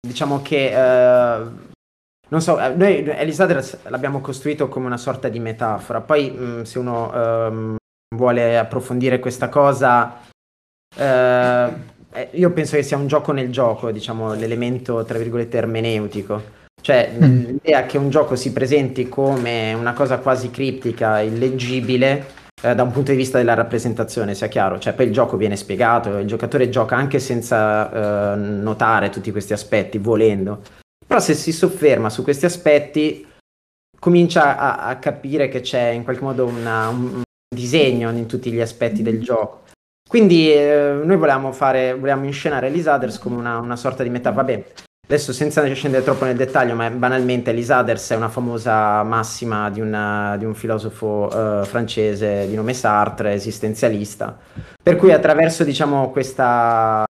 diciamo che uh, non so, eh, noi Elisandro l'abbiamo costruito come una sorta di metafora. Poi mh, mm, se uno uh, vuole approfondire questa cosa, uh, io penso che sia un gioco nel gioco, diciamo, l'elemento tra virgolette ermeneutico. Cioè mm. l'idea che un gioco si presenti come una cosa quasi criptica, illeggibile, eh, da un punto di vista della rappresentazione, sia chiaro, cioè poi il gioco viene spiegato, il giocatore gioca anche senza eh, notare tutti questi aspetti, volendo, però se si sofferma su questi aspetti comincia a, a capire che c'è in qualche modo una, un, disegno in tutti gli aspetti del gioco. Quindi eh, noi volevamo fare, volevamo inscenare Elisaders come una, una sorta di metà, vabbè, Adesso senza scendere troppo nel dettaglio, ma banalmente Elisaders è una famosa massima di, una, di un filosofo uh, francese di nome Sartre, esistenzialista, per cui attraverso diciamo, questa,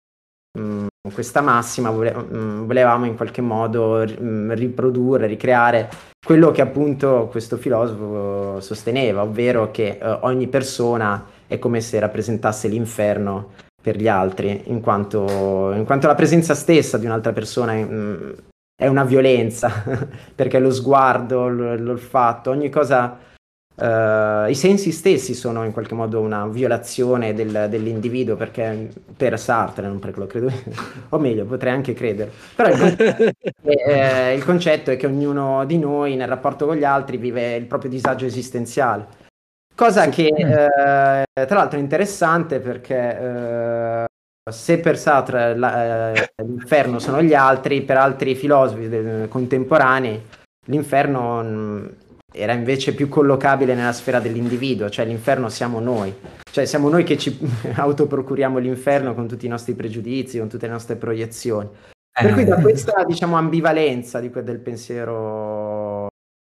mh, mm, questa massima mm, volevamo in qualche modo mm, riprodurre, ricreare quello che appunto questo filosofo sosteneva, ovvero che eh, ogni persona è come se rappresentasse l'inferno per gli altri, in quanto, in quanto la presenza stessa di un'altra persona è, mm, è una violenza, [laughs] perché lo sguardo, l'olfatto, ogni cosa Uh, I sensi stessi sono in qualche modo una violazione del, dell'individuo, perché per Sartre, non perché lo credo, [laughs] o meglio, potrei anche credere. Però il concetto, è, eh, il concetto è che ognuno di noi nel rapporto con gli altri vive il proprio disagio esistenziale. Cosa che eh, tra l'altro è interessante perché eh, se per Sartre la, eh, l'inferno sono gli altri, per altri filosofi contemporanei l'inferno mm, era invece più collocabile nella sfera dell'individuo, cioè l'inferno siamo noi, cioè siamo noi che ci [laughs] autoprocuriamo l'inferno con tutti i nostri pregiudizi, con tutte le nostre proiezioni. Per cui da eh. questa diciamo ambivalenza di quel del pensiero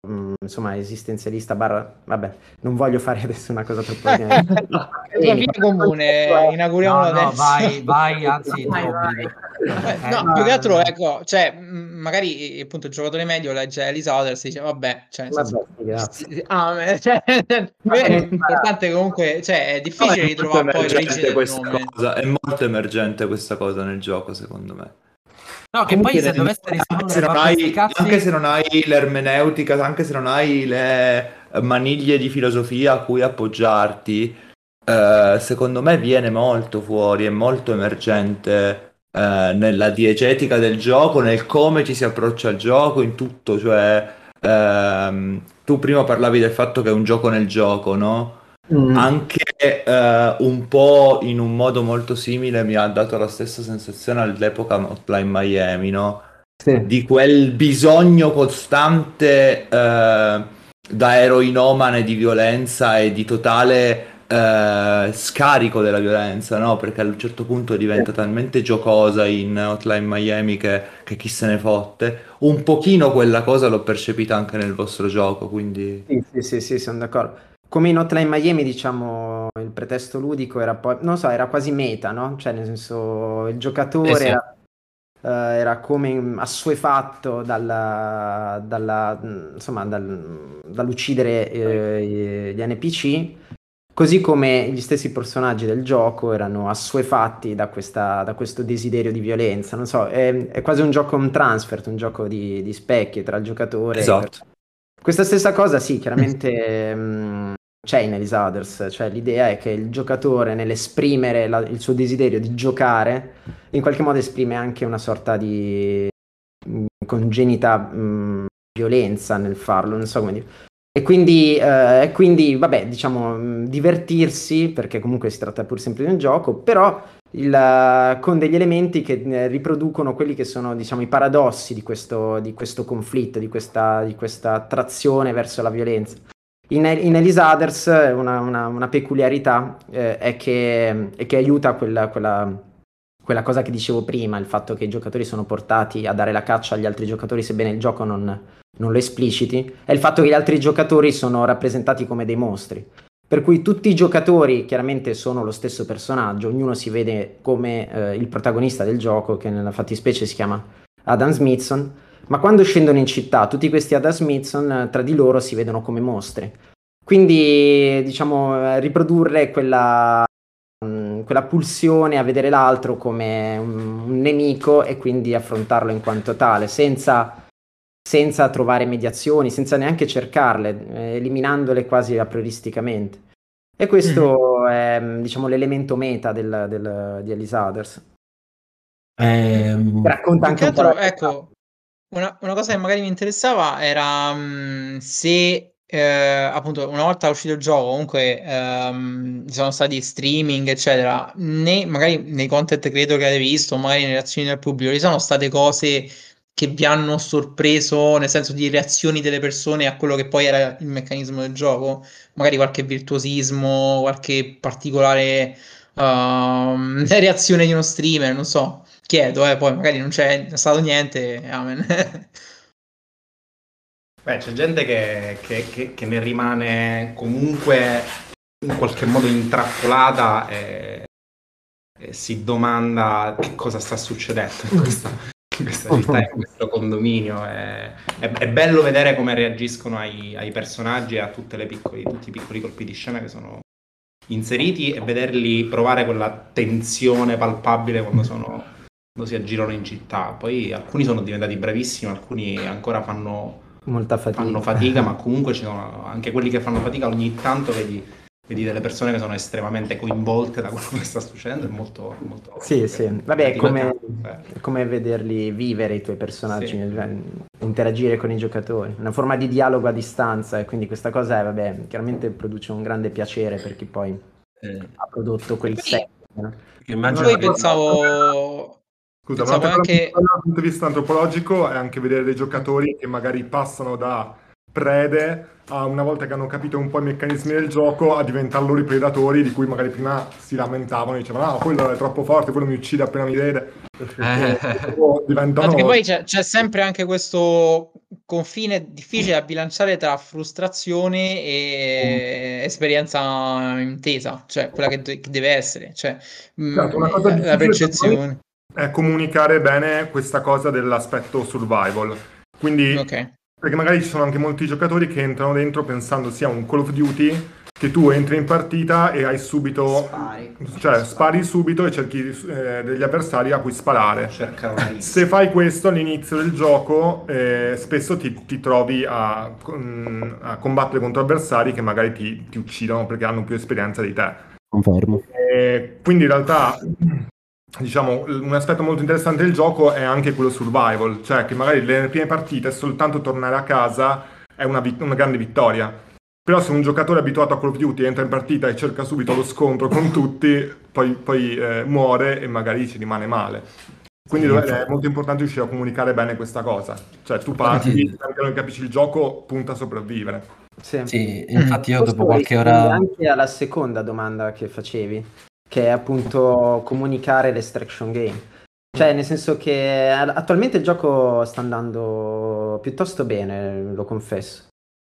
Mm, insomma esistenzialista barra vabbè non voglio fare adesso una cosa troppo [laughs] no, è via comune inauguriamo no, no, vai vai anzi vai, vai. Eh, no più che altro ecco cioè magari appunto il giocatore medio legge Elisa Others e dice vabbè cioè, vabbè grazie. Ah, [laughs] cioè, è importante comunque cioè è difficile ritrovare poi l'origine questa cosa è molto emergente questa cosa nel gioco secondo me No, che poi se dovesse rispondere hai, cazzi... anche se non hai l'ermeneutica, anche se non hai le maniglie di filosofia a cui appoggiarti, eh, secondo me viene molto fuori, è molto emergente eh, nella diegetica del gioco, nel come ci si approccia al gioco, in tutto, cioè ehm, tu prima parlavi del fatto che è un gioco nel gioco, no? Mm. Anche uh, un po' in un modo molto simile mi ha dato la stessa sensazione all'epoca Hotline Miami, no? Sì. Di quel bisogno costante uh, da eroinomane di violenza e di totale uh, scarico della violenza, no? Perché a un certo punto diventa sì. talmente giocosa in Hotline Miami che, che, chi se ne fotte. Un pochino quella cosa l'ho percepita anche nel vostro gioco, quindi... Sì, sì, sì, sì sono d'accordo come in Hotline Miami, diciamo, il pretesto ludico era poi, non so, era quasi meta, no? Cioè, nel senso, il giocatore eh sì. era, uh, era, come assuefatto dalla, dalla, insomma, dal, dall'uccidere eh, gli NPC, così come gli stessi personaggi del gioco erano assuefatti da, questa, da questo desiderio di violenza. Non so, è, è, quasi un gioco un transfer, un gioco di, di specchi tra il giocatore esatto. e... Questa stessa cosa, sì, chiaramente [laughs] mh, c'è Alice Others, cioè l'idea è che il giocatore nell'esprimere la, il suo desiderio di giocare, in qualche modo esprime anche una sorta di mh, congenita mh, violenza nel farlo, non so come dire. E quindi, eh, quindi, vabbè, diciamo, divertirsi, perché comunque si tratta pur sempre di un gioco, però il, con degli elementi che eh, riproducono quelli che sono, diciamo, i paradossi di questo, di questo conflitto, di questa, di questa attrazione verso la violenza. In, in Elise Others una, una, una peculiarità eh, è, che, è, che, aiuta quella, quella, quella, cosa che dicevo prima, il fatto che i giocatori sono portati a dare la caccia agli altri giocatori sebbene il gioco non, non lo espliciti, è il fatto che gli altri giocatori sono rappresentati come dei mostri. Per cui tutti i giocatori chiaramente sono lo stesso personaggio, ognuno si vede come eh, il protagonista del gioco, che nella fattispecie si chiama Adam Smithson, ma quando scendono in città, tutti questi Ada Smithson eh, tra di loro si vedono come mostri. Quindi, diciamo, eh, riprodurre quella, mm, quella pulsione a vedere l'altro come un, nemico e quindi affrontarlo in quanto tale, senza, senza trovare mediazioni, senza neanche cercarle, eh, eliminandole quasi a prioristicamente. E questo mm. è, diciamo, l'elemento meta del, del, di Alice Others. Eh, racconta anche un po'. Ecco, una, una cosa che magari mi interessava era mh, se eh, appunto una volta uscito il gioco comunque ehm, ci sono stati streaming eccetera né magari nei content creator che avete visto magari nelle reazioni del pubblico ci sono state cose che vi hanno sorpreso nel senso di reazioni delle persone a quello che poi era il meccanismo del gioco? Magari qualche virtuosismo qualche particolare uh, [laughs] reazione di uno streamer non so chiedo, eh, poi magari non c'è stato niente, amen. [laughs] Beh, c'è gente che, che, che, che, ne rimane comunque in qualche modo intrappolata e, e si domanda che cosa sta succedendo in questa, in questa città, in questo condominio. È, è, è bello vedere come reagiscono ai, ai personaggi e a piccoli, tutti i piccoli colpi di scena che sono inseriti e vederli provare quella tensione palpabile quando, sono, si aggirano in città. Poi alcuni sono diventati bravissimi, alcuni ancora fanno molta fatica, fanno fatica ma [laughs] comunque ci sono anche quelli che fanno fatica ogni tanto vedi vedi delle persone che sono estremamente coinvolte da quello che sta succedendo, è molto... molto sì, sì, vabbè, è come, come, vederli vivere i tuoi personaggi, sì. Interagire con i giocatori, una forma di dialogo a distanza e quindi questa cosa è, vabbè, chiaramente produce un grande piacere per chi poi eh. ha prodotto quel set. No? Poi pensavo... Scusa, pensavo ma anche... dal punto di vista antropologico è anche vedere dei giocatori che magari passano da prede a una volta che hanno capito un po' i meccanismi del gioco a diventare loro i predatori di cui magari prima si lamentavano dicevano ah quello è troppo forte quello mi uccide appena mi vede eh. [laughs] diventano... perché poi c'è, [laughs] c'è, sempre anche questo confine difficile da bilanciare tra frustrazione e mm. esperienza intesa cioè quella che, che deve essere cioè mm, certo, la, la percezione è comunicare bene questa cosa dell'aspetto survival. Quindi okay perché magari ci sono anche molti giocatori che entrano dentro pensando sia un Call of Duty che tu entri in partita e hai subito spari, cioè spari subito e cerchi eh, degli avversari a cui sparare. Se fai questo all'inizio del gioco eh, spesso ti, ti trovi a, a, combattere contro avversari che magari ti, ti, uccidono perché hanno più esperienza di te. Confermo. E quindi in realtà diciamo, un aspetto molto interessante del gioco è anche quello survival, cioè che magari le prime partite soltanto tornare a casa è una, vit- una grande vittoria. Però se un giocatore abituato a Call of Duty entra in partita e cerca subito lo scontro con tutti, poi, poi eh, muore e magari ci rimane male. Quindi sì, è molto importante riuscire a comunicare bene questa cosa. Cioè tu parti, anche non capisci il gioco, punta a sopravvivere. Sì, sì infatti io dopo qualche ora... Anche alla seconda domanda che facevi, che è appunto comunicare l'extraction game. Cioè, nel senso che attualmente il gioco sta andando piuttosto bene, lo confesso.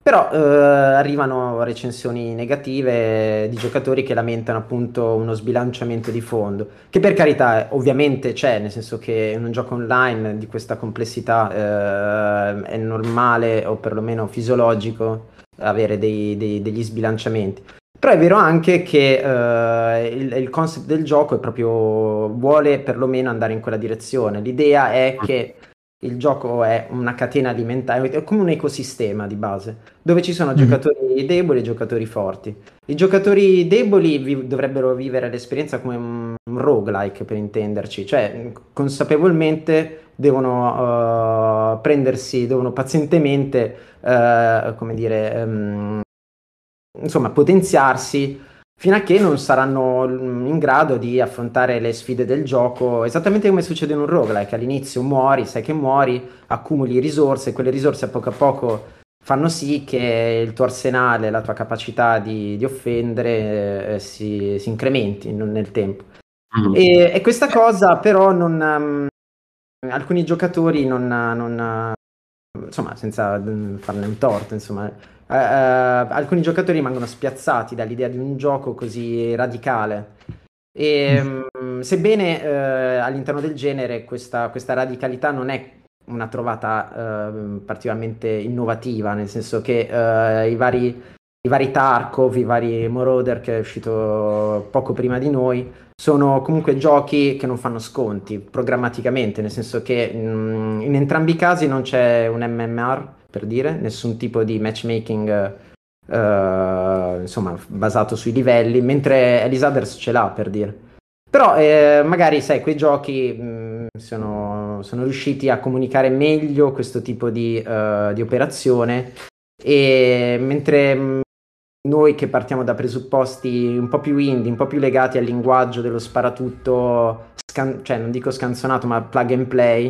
Però eh, arrivano recensioni negative di giocatori che lamentano appunto uno sbilanciamento di fondo, che per carità ovviamente c'è, nel senso che in un gioco online di questa complessità eh, è normale o perlomeno fisiologico avere dei, dei, degli sbilanciamenti. Però è vero anche che uh, il, il, concept del gioco è proprio vuole perlomeno andare in quella direzione. L'idea è che il gioco è una catena alimentare, è come un ecosistema di base, dove ci sono mm. giocatori deboli e giocatori forti. I giocatori deboli vi- dovrebbero vivere l'esperienza come un, un roguelike, per intenderci, cioè consapevolmente devono uh, prendersi, devono pazientemente, uh, come dire, um, insomma, potenziarsi fino a che non saranno in grado di affrontare le sfide del gioco, esattamente come succede in un roguelike, all'inizio muori, sai che muori, accumuli risorse, quelle risorse a poco a poco fanno sì che il tuo arsenale, la tua capacità di, di offendere eh, si, si, incrementi nel tempo. Mm. E, e, questa cosa però non... Um, alcuni giocatori non, non insomma, senza mm, farne un torto, insomma, Uh, alcuni giocatori rimangono spiazzati dall'idea di un gioco così radicale. E, mm. sebbene uh, all'interno del genere questa, questa, radicalità non è una trovata uh, particolarmente innovativa, nel senso che i vari, i, vari, Tarkov, i vari Moroder che è uscito poco prima di noi, sono comunque giochi che non fanno sconti programmaticamente, nel senso che um, in entrambi i casi non c'è un MMR per dire, nessun tipo di matchmaking uh, insomma basato sui livelli, mentre Elisanders ce l'ha per dire. Però eh, magari sai, quei giochi mh, mm, sono, sono, riusciti a comunicare meglio questo tipo di, uh, di operazione e mentre mh, mm, noi che partiamo da presupposti un po' più indie, un po' più legati al linguaggio dello sparatutto, scan- cioè non dico scanzonato, ma plug and play,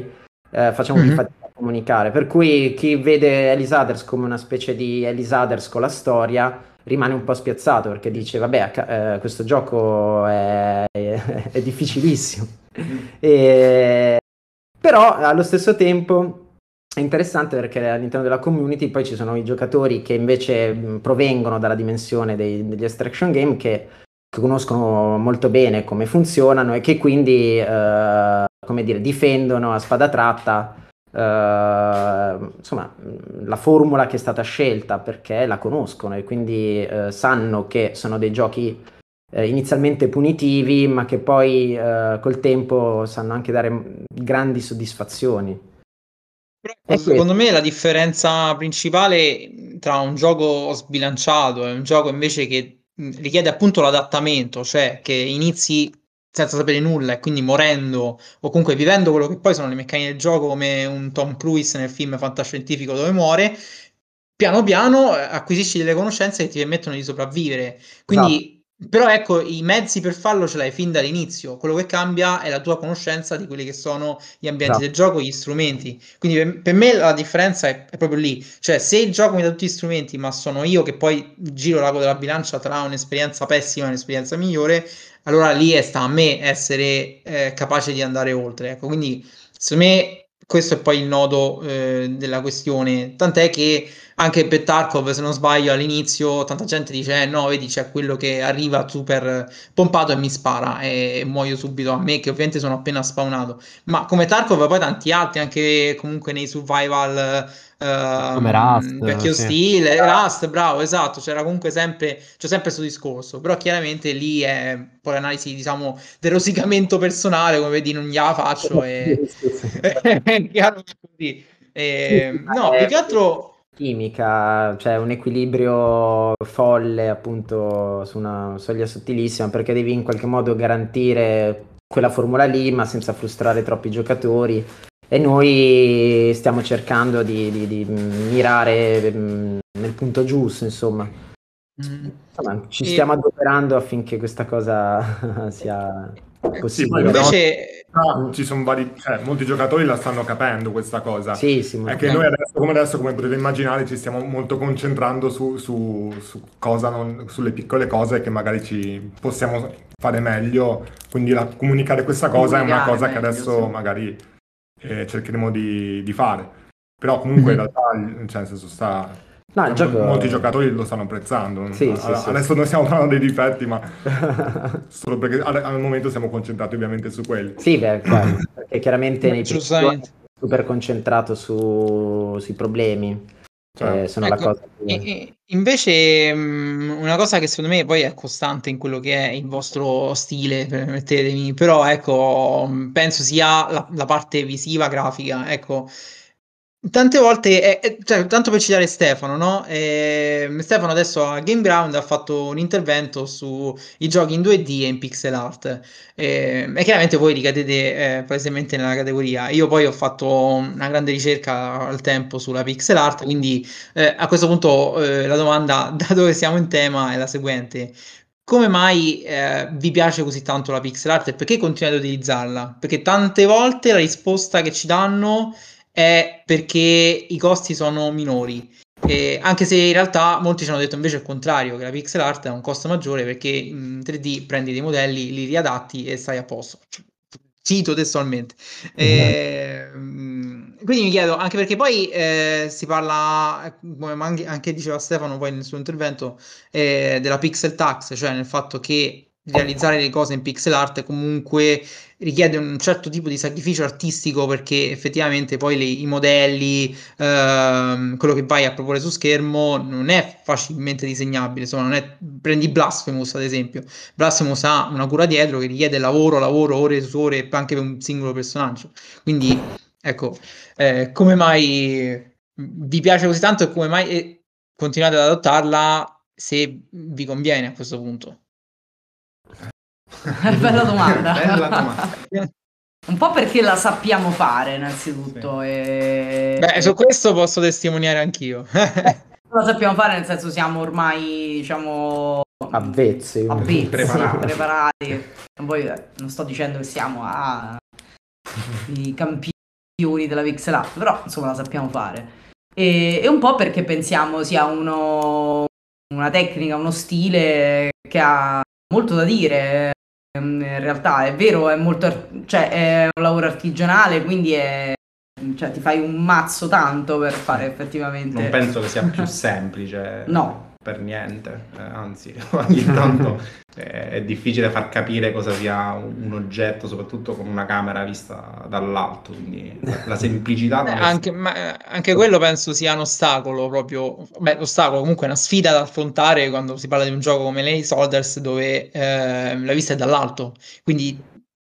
eh, facciamo mm-hmm. più fatica comunicare. Per cui chi vede Elisaders come una specie di Elisaders con la storia rimane un po' spiazzato perché dice vabbè eh, questo gioco è, è, è difficilissimo. e... Però allo stesso tempo è interessante perché all'interno della community poi ci sono i giocatori che invece provengono dalla dimensione dei, degli extraction game che che conoscono molto bene come funzionano e che quindi, eh, come dire, difendono a spada tratta Uh, insomma, la formula che è stata scelta perché la conoscono e quindi uh, sanno che sono dei giochi uh, inizialmente punitivi, ma che poi col tempo sanno anche dare grandi soddisfazioni. Però, secondo me la differenza principale tra un gioco sbilanciato e un gioco invece che richiede appunto l'adattamento, cioè che inizi senza sapere nulla e quindi morendo o comunque vivendo quello che poi sono le meccaniche del gioco come un Tom Cruise nel film fantascientifico dove muore, piano piano eh, acquisisci delle conoscenze che ti permettono di sopravvivere. Quindi esatto. Però ecco, i mezzi per farlo ce l'hai fin dall'inizio. Quello che cambia è la tua conoscenza di quelli che sono gli ambienti esatto. del gioco, gli strumenti. Quindi per, per me la differenza è, è, proprio lì. Cioè, se il gioco mi dà tutti gli strumenti, ma sono io che poi giro l'ago della bilancia tra un'esperienza pessima e un'esperienza migliore, allora lì è sta a me essere eh, capace di andare oltre. Ecco, quindi secondo me questo è poi il nodo eh, della questione. Tant'è che anche per Tarkov, se non sbaglio, all'inizio tanta gente dice: eh, no, vedi, c'è quello che arriva super pompato e mi spara e muoio subito a me, che ovviamente sono appena spawnato. Ma come Tarkov, poi tanti altri, anche comunque nei survival. Uh, come Rust vecchio sì. stile Rust bravo esatto c'era comunque sempre c'è sempre questo discorso però chiaramente lì è poi l'analisi diciamo del rosicamento personale come vedi non gliela faccio e [laughs] [laughs] è chiaro così e, no più che altro chimica, cioè un equilibrio folle appunto su una soglia sottilissima perché devi in qualche modo garantire quella formula lì ma senza frustrare troppi giocatori e noi stiamo cercando di, di, di mirare mm, nel punto giusto insomma. Mm. insomma ci stiamo adoperando affinché questa cosa [laughs] sia. Sì, invece no, ci sono vari, cioè, molti giocatori la stanno capendo questa cosa. Sì, sì, è che noi adesso come, adesso, come potete immaginare, ci stiamo molto concentrando su, su, su non, sulle piccole cose che magari ci possiamo fare meglio. Quindi la, comunicare questa cosa è una cosa meglio, che adesso sì. magari eh, cercheremo di, di, fare. Però comunque mm-hmm. in realtà, cioè, nel senso, sta No, il gioco... Molti giocatori lo stanno apprezzando. Sì, sì, Adesso non stiamo parlando dei difetti, ma [laughs] solo perché al, momento siamo concentrati ovviamente su quelli. Sì, beh, [clears throat] chiaro, perché chiaramente nei primi super concentrato su, sui problemi. Cioè, sono ecco, la cosa che... invece una cosa che secondo me poi è costante in quello che è il vostro stile, permettetemi, però ecco, penso sia la, la parte visiva, grafica, ecco, Tante volte, eh, cioè, tanto per citare Stefano, no? Eh, Stefano adesso a Game Ground ha fatto un intervento sui giochi in 2D e in pixel art. Eh, e chiaramente voi ricadete eh, palesemente nella categoria. Io poi ho fatto una grande ricerca al tempo sulla pixel art, quindi eh, a questo punto eh, la domanda [laughs] da dove siamo in tema è la seguente. Come mai eh, vi piace così tanto la pixel art e perché continuate ad utilizzarla? Perché tante volte la risposta che ci danno è perché i costi sono minori. Eh, anche se in realtà molti ci hanno detto invece il contrario, che la pixel art ha un costo maggiore perché in 3D prendi dei modelli, li riadatti e stai a posto. Cito testualmente. Eh, quindi mi chiedo, anche perché poi eh, si parla, come anche diceva Stefano poi nel suo intervento, eh, della pixel tax, cioè nel fatto che realizzare le cose in pixel art comunque richiede un certo tipo di sacrificio artistico perché effettivamente poi le, i modelli, ehm, quello che vai a proporre su schermo non è facilmente disegnabile, insomma non è, prendi Blasphemous ad esempio, Blasphemous ha una cura dietro che richiede lavoro, lavoro, ore su ore anche per un singolo personaggio, quindi ecco, eh, come mai vi piace così tanto e come mai continuate ad adottarla se vi conviene a questo punto? Bella domanda. Bella domanda. Un po' perché la sappiamo fare, innanzitutto. Sì. E... Beh, su questo posso testimoniare anch'io. la sappiamo fare, nel senso siamo ormai, diciamo... Avvezzi. Avvezzi, preparati. preparati. Poi eh, non sto dicendo che siamo ah, i campioni della pixel art, però insomma la sappiamo fare. E, e un po' perché pensiamo sia uno, una tecnica, uno stile che ha molto da dire Ehm, in realtà è vero, è molto, cioè è un lavoro artigianale, quindi è, cioè, ti fai un mazzo tanto per fare effettivamente. Non penso che sia più semplice. No, per niente, eh, anzi [laughs] ogni tanto [laughs] è, difficile far capire cosa sia un, oggetto, soprattutto con una camera vista dall'alto, quindi la semplicità... Eh, anche, ma, anche, quello penso sia un ostacolo proprio, beh l'ostacolo comunque è una sfida da affrontare quando si parla di un gioco come Lay Soldiers dove eh, la vista è dall'alto, quindi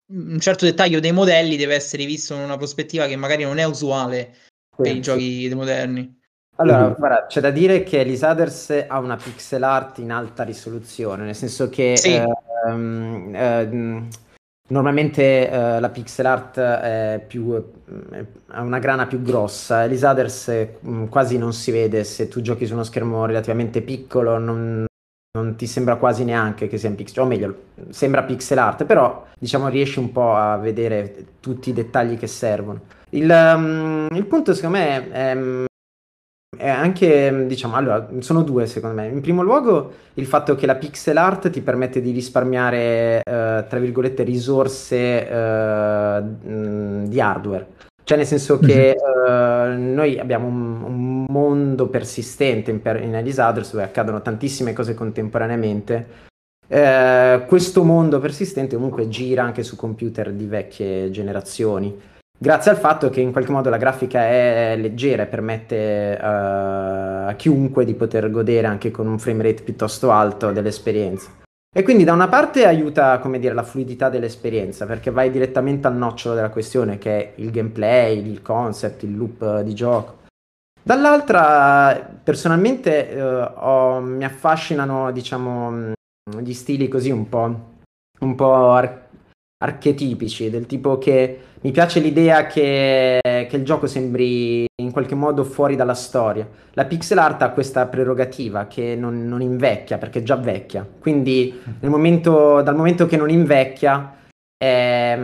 un certo dettaglio dei modelli deve essere visto in una prospettiva che magari non è usuale per i giochi moderni. Allora, mm. guarda, c'è da dire che Elisaders ha una pixel art in alta risoluzione, nel senso che sì. ehm, ehm, normalmente eh, la pixel art è più, ha una grana più grossa, Elisaders mm, quasi non si vede se tu giochi su uno schermo relativamente piccolo, non, non ti sembra quasi neanche che sia in pixel, o meglio, sembra pixel art, però diciamo riesci un po' a vedere tutti i dettagli che servono. Il, um, il punto secondo me è, è anche, diciamo, allora, sono due secondo me. In primo luogo il fatto che la pixel art ti permette di risparmiare, eh, tra virgolette, risorse eh, di hardware. Cioè nel senso che uh, noi abbiamo un, un, mondo persistente in, per, in Alice dove accadono tantissime cose contemporaneamente. Uh, questo mondo persistente comunque gira anche su computer di vecchie generazioni, grazie al fatto che in qualche modo la grafica è leggera e permette uh, a chiunque di poter godere anche con un frame rate piuttosto alto dell'esperienza. E quindi da una parte aiuta, come dire, la fluidità dell'esperienza, perché vai direttamente al nocciolo della questione, che è il gameplay, il concept, il loop di gioco. Dall'altra, personalmente, eh, ho, mi affascinano, diciamo, gli stili così un po', un po' archetipici, del tipo che mi piace l'idea che, che, il gioco sembri in qualche modo fuori dalla storia. La pixel art ha questa prerogativa che non, non invecchia perché è già vecchia. Quindi momento, dal momento che non invecchia è,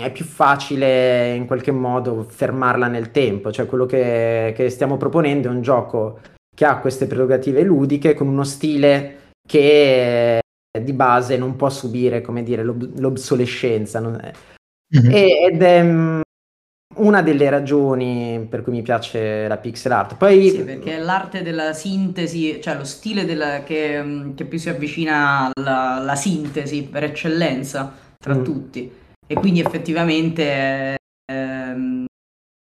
è, più facile in qualche modo fermarla nel tempo. Cioè quello che, che stiamo proponendo è un gioco che ha queste prerogative ludiche con uno stile che di base non può subire, come dire, l'ob- l'obsolescenza. Non è Mm-hmm. ed è mm, una delle ragioni per cui mi piace la pixel art. Poi... Sì, perché è l'arte della sintesi, cioè lo stile della, che, mm, che, più si avvicina alla, alla sintesi per eccellenza tra mm. tutti. E quindi effettivamente eh,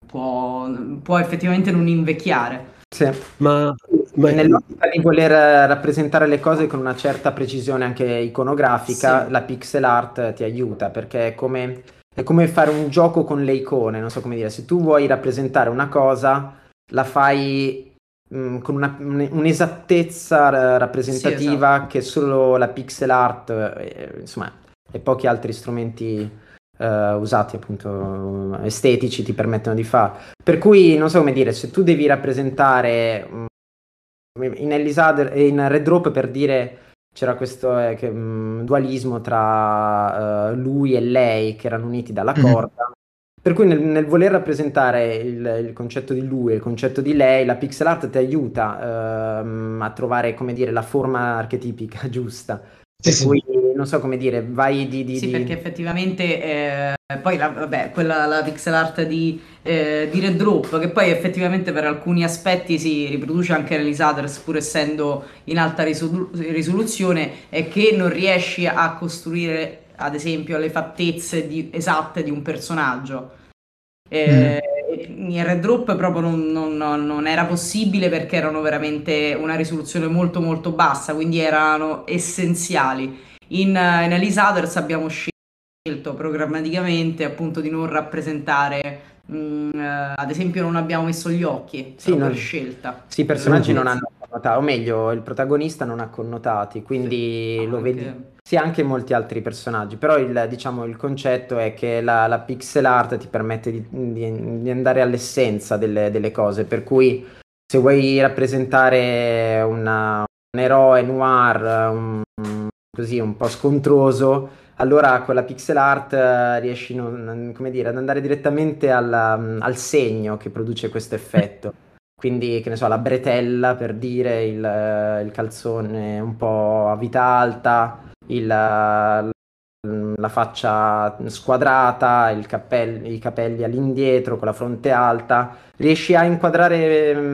può, può effettivamente non invecchiare. Sì, ma, ma... nell'ottica di voler rappresentare le cose con una certa precisione anche iconografica, sì. la pixel art ti aiuta perché è come è come fare un gioco con le icone, non so come dire, se tu vuoi rappresentare una cosa, la fai mh, mm, con una, un'esattezza rappresentativa sì, esatto. che solo la pixel art, eh, insomma, e pochi altri strumenti eh, usati appunto estetici ti permettono di fare. Per cui non so come dire, se tu devi rappresentare mm, in Elisader e in Red Drop per dire c'era questo eh, che, mh, mm, dualismo tra uh, lui e lei che erano uniti dalla mhm. corda. Mm-hmm. Per cui nel, nel voler rappresentare il, il, concetto di lui e il concetto di lei, la pixel art ti aiuta uh, a trovare, come dire, la forma archetipica [laughs] giusta. Per sì, cui, sì. non so come dire, vai di... di sì, di... perché effettivamente eh, poi la, vabbè, quella, la pixel art di, eh, di Red Drop, che poi effettivamente per alcuni aspetti si riproduce anche nell'Isaders, pur essendo in alta risolu- risoluzione, è che non riesci a costruire, ad esempio, le fattezze di, esatte di un personaggio. Eh, mm. In Red Drop proprio non, non, non, era possibile perché erano veramente una risoluzione molto molto bassa, quindi erano essenziali. In, in Alice Others abbiamo scelto programmaticamente appunto di non rappresentare Mm, uh, ad esempio non abbiamo messo gli occhi sì, non... per scelta. Sì, i personaggi non hanno connotati, o meglio, il protagonista non ha connotati, quindi sì, lo anche... vedi. Sì, anche molti altri personaggi, però il, diciamo, il concetto è che la, la pixel art ti permette di, di, di andare all'essenza delle, delle, cose, per cui se vuoi rappresentare una, un eroe noir un, così un po' scontroso, allora con la pixel art uh, riesci non, dire, ad andare direttamente alla, um, al segno che produce questo effetto. Quindi, che ne so, la bretella per dire, il, uh, il calzone un po' a vita alta, il, uh, la faccia squadrata, cappell- i capelli all'indietro con la fronte alta. Riesci a inquadrare,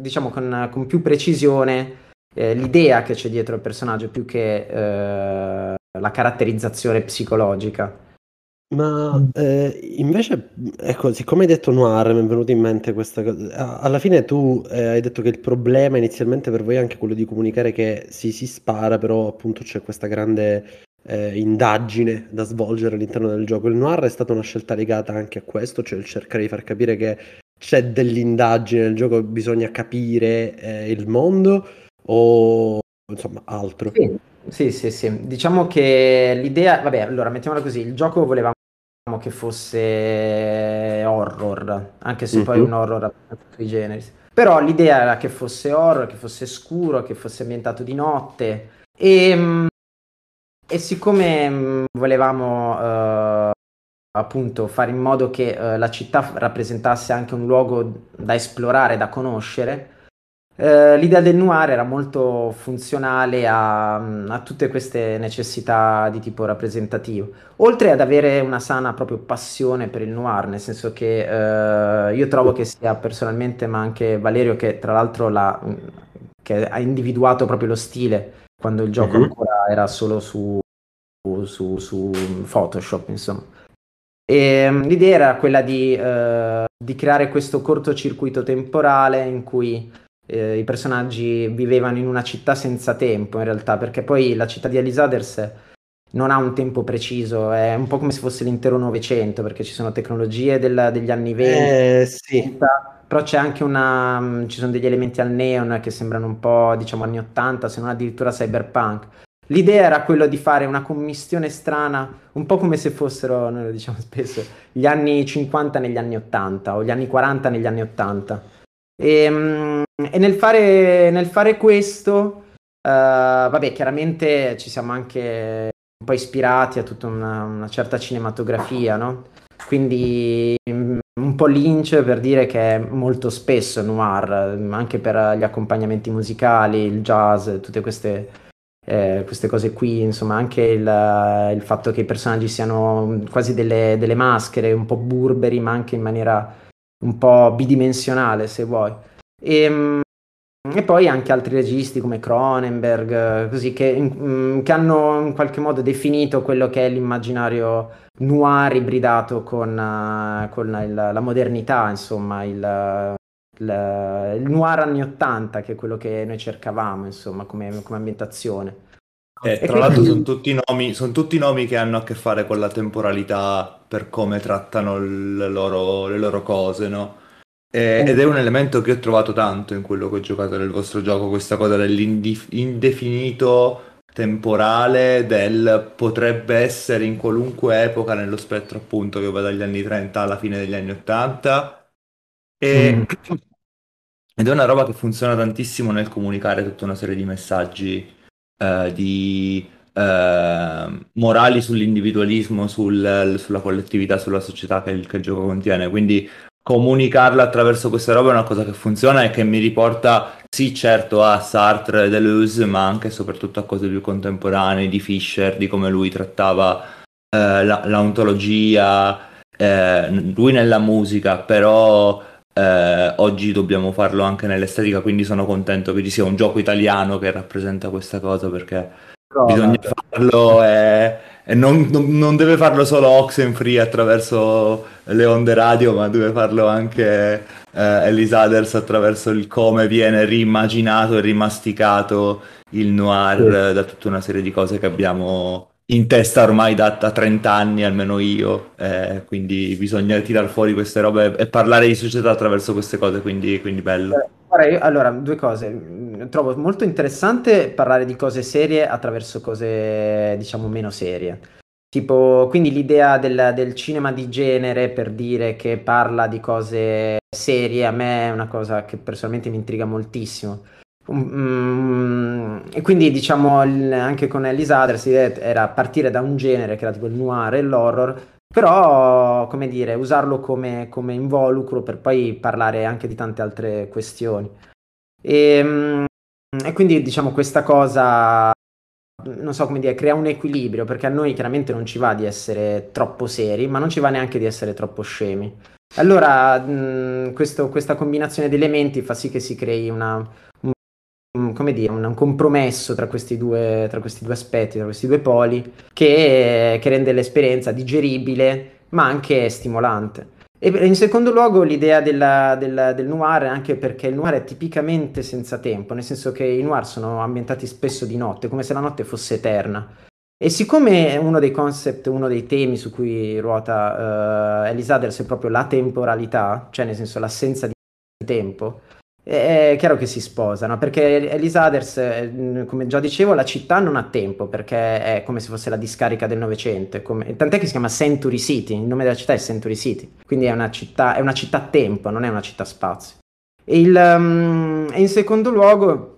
diciamo, con, con più precisione eh, l'idea che c'è dietro il personaggio più che eh, la caratterizzazione psicologica. Ma eh, invece, ecco, siccome hai detto noir, mi è venuto in mente questa cosa. Alla fine tu eh, hai detto che il problema inizialmente per voi è anche quello di comunicare che si, si spara, però appunto c'è questa grande eh, indagine da svolgere all'interno del gioco. Il noir è stata una scelta legata anche a questo, cioè il cercare di far capire che c'è dell'indagine nel gioco, bisogna capire eh, il mondo o insomma altro. Sì. Sì, sì, sì. Diciamo che l'idea, vabbè, allora mettiamola così, il gioco volevamo che fosse horror, anche se poi un horror ha tutti i generi. Però l'idea era che fosse horror, che fosse scuro, che fosse ambientato di notte e, e siccome volevamo eh, appunto fare in modo che eh, la città rappresentasse anche un luogo da esplorare, da conoscere, eh, l'idea del noir era molto funzionale a, a, tutte queste necessità di tipo rappresentativo, oltre ad avere una sana proprio passione per il noir, nel senso che eh, io trovo che sia personalmente, ma anche Valerio che tra l'altro che ha individuato proprio lo stile quando il gioco mm-hmm. ancora era solo su, su, su Photoshop, insomma. E, ehm, l'idea era quella di, uh, di creare questo cortocircuito temporale in cui eh, i personaggi vivevano in una città senza tempo in realtà, perché poi la città di Elisaders non ha un tempo preciso, è un po' come se fosse l'intero Novecento, perché ci sono tecnologie del, degli anni 20, eh, sì. però c'è anche una... ci sono degli elementi al neon che sembrano un po' diciamo anni 80, se non addirittura cyberpunk. L'idea era quello di fare una commistione strana, un po' come se fossero, noi lo diciamo spesso, gli anni 50 negli anni 80 o gli anni 40 negli anni 80 e, ehm, e nel, fare, nel, fare, questo, uh, vabbè, chiaramente ci siamo anche un po' ispirati a tutta una, una certa cinematografia, no? Quindi mm, un po' Lynch per dire che è molto spesso noir, anche per gli accompagnamenti musicali, il jazz, tutte queste, eh, queste cose qui, insomma anche il, il, fatto che i personaggi siano quasi delle, delle maschere, un po' burberi, ma anche in maniera un po' bidimensionale se vuoi. E, ehm, e poi anche altri registi come Cronenberg, così, che, mm, che, hanno in qualche modo definito quello che è l'immaginario noir ibridato con, uh, con il, la modernità, insomma, il, il, il, noir anni 80, che è quello che noi cercavamo, insomma, come, come ambientazione. Eh, tra l'altro sono tutti, nomi, sono tutti nomi che hanno a che fare con la temporalità per come trattano le loro, le loro cose, no? E, ed è un elemento che ho trovato tanto in quello che ho giocato nel vostro gioco, questa cosa dell'indefinito temporale, del potrebbe essere in qualunque epoca nello spettro appunto che va dagli anni 30 alla fine degli anni 80. E... Mm. [clears throat] Ed è una roba che funziona tantissimo nel comunicare tutta una serie di messaggi eh, di eh, morali sull'individualismo, sul, sulla collettività, sulla società che il, che il gioco contiene. Quindi comunicarla attraverso queste robe è una cosa che funziona e che mi riporta, sì certo, a Sartre e Deleuze, ma anche e soprattutto a cose più contemporanee di Fischer, di come lui trattava eh, la, l'ontologia, eh, lui nella musica, però eh, oggi dobbiamo farlo anche nell'estetica, quindi sono contento che ci sia un gioco italiano che rappresenta questa cosa perché no, bisogna vabbè. farlo e, e non, non, deve farlo solo Oxenfree attraverso le onde radio, ma deve farlo anche eh, Elisaders attraverso il come viene riimmaginato e rimasticato il noir sì. da tutta una serie di cose che abbiamo in testa ormai da, da 30 anni, almeno io, eh, quindi bisogna tirare fuori queste robe e parlare di società attraverso queste cose, quindi, quindi bello. Eh, allora, due cose. Trovo molto interessante parlare di cose serie attraverso cose, diciamo, meno serie. Tipo, quindi l'idea del, del cinema di genere per dire che parla di cose serie a me è una cosa che personalmente mi intriga moltissimo Mm, e quindi diciamo anche con Ellis Adler era partire da un genere che era tipo il noir e l'horror, però come dire, usarlo come, come involucro per poi parlare anche di tante altre questioni. E, mm, e quindi diciamo questa cosa non so come dire, crea un equilibrio perché a noi chiaramente non ci va di essere troppo seri, ma non ci va neanche di essere troppo scemi. Allora, mh, mm, questo, questa combinazione di elementi fa sì che si crei una, un, come dire, un, un compromesso tra questi, due, tra questi due aspetti, tra questi due poli, che, che rende l'esperienza digeribile ma anche stimolante. E in secondo luogo l'idea della, della, del noir, anche perché il noir è tipicamente senza tempo, nel senso che i noir sono ambientati spesso di notte, come se la notte fosse eterna. E siccome uno dei concept, uno dei temi su cui ruota uh, Elisades è proprio la temporalità, cioè nel senso l'assenza di tempo, è chiaro che si sposano, perché Elisaders, eh, come già dicevo, la città non ha tempo, perché è come se fosse la discarica del Novecento, come... tant'è che si chiama Century City, il nome della città è Century City, quindi è una città, è una città tempo, non è una città spazio. E, il, um, e in secondo luogo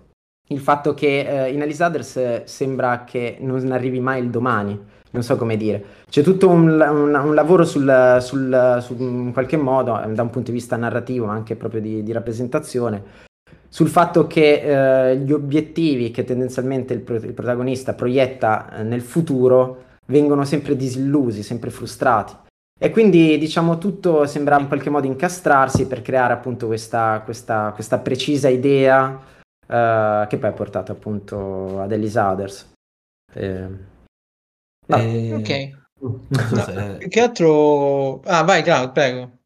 il fatto che uh, in Elisaders sembra che non arrivi mai il domani, non so come dire. C'è tutto un, un, un lavoro sul, sul, su, in qualche modo, da un punto di vista narrativo, ma anche proprio di, di rappresentazione, sul fatto che eh, gli obiettivi che tendenzialmente il, pro, il protagonista proietta eh, nel futuro vengono sempre disillusi, sempre frustrati. E quindi diciamo tutto sembra in qualche modo incastrarsi per creare appunto questa, questa, questa precisa idea eh, che poi ha portato appunto ad Elisades. Eh, Ah, eh... Ok. No, se... Che altro... Ah, vai, Cloud, prego.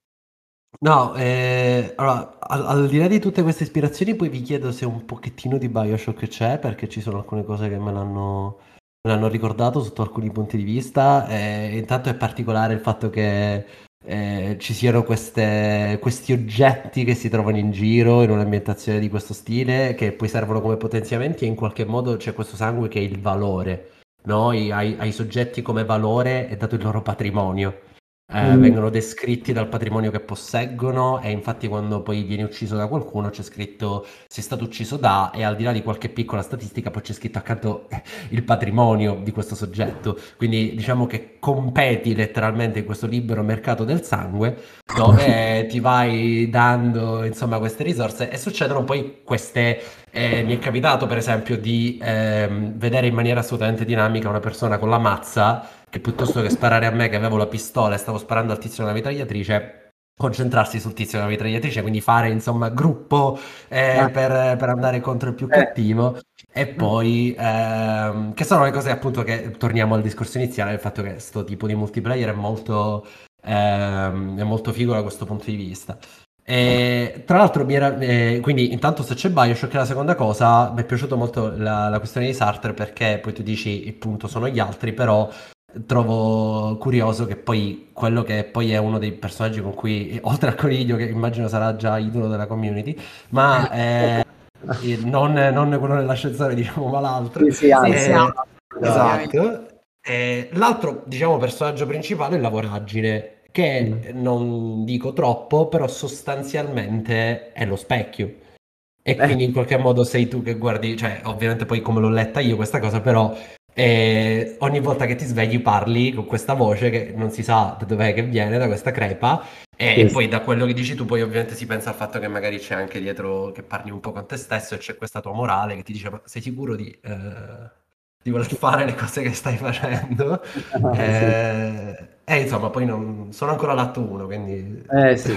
No, eh, allora, al, al, di là di tutte queste ispirazioni, poi vi chiedo se un pochettino di Bioshock c'è, perché ci sono alcune cose che me l'hanno, me l'hanno ricordato sotto alcuni punti di vista. Eh, intanto è particolare il fatto che eh, ci siano queste, questi oggetti che si trovano in giro in un'ambientazione di questo stile, che poi servono come potenziamenti e in qualche modo c'è questo sangue che è il valore no? I, ai, ai, soggetti come valore è dato il loro patrimonio. Eh, mm. Vengono descritti dal patrimonio che posseggono e infatti quando poi viene ucciso da qualcuno c'è scritto sei stato ucciso da e al di là di qualche piccola statistica poi c'è scritto accanto [laughs] il patrimonio di questo soggetto. Quindi diciamo che competi letteralmente in questo libero mercato del sangue dove [laughs] ti vai dando insomma queste risorse e succedono poi queste eh, mi è capitato per esempio di ehm, vedere in maniera assolutamente dinamica una persona con la mazza che piuttosto che sparare a me che avevo la pistola e stavo sparando al tizio della mitragliatrice concentrarsi sul tizio della mitragliatrice, quindi fare insomma gruppo eh, ah. per, per, andare contro il più eh. cattivo e poi ehm, che sono le cose appunto che torniamo al discorso iniziale, il fatto che questo tipo di multiplayer è molto, ehm, è molto figo da questo punto di vista. E, tra l'altro, era, eh, quindi intanto se c'è Bioshock, la seconda cosa, mi è piaciuta molto la, la, questione di Sartre perché poi tu dici il punto sono gli altri, però trovo curioso che poi quello che poi è uno dei personaggi con cui, [laughs] oltre al coniglio che immagino sarà già idolo della community, ma eh, [laughs] non, non, quello dell'ascensore diciamo, ma l'altro. Sì, sì, eh, esatto. Eh, l'altro, diciamo, personaggio principale è la voragine che mm. non dico troppo, però sostanzialmente è lo specchio. E eh. quindi in qualche modo sei tu che guardi, cioè ovviamente poi come l'ho letta io questa cosa, però eh, ogni volta che ti svegli parli con questa voce che non si sa da dov'è che viene, da questa crepa, e, yes. e, poi da quello che dici tu poi ovviamente si pensa al fatto che magari c'è anche dietro che parli un po' con te stesso e c'è questa tua morale che ti dice ma sei sicuro di... Eh di voler [laughs] fare le cose che stai facendo. Ah, eh, sì. E insomma, poi non, sono ancora all'atto 1, quindi... Eh sì. [laughs]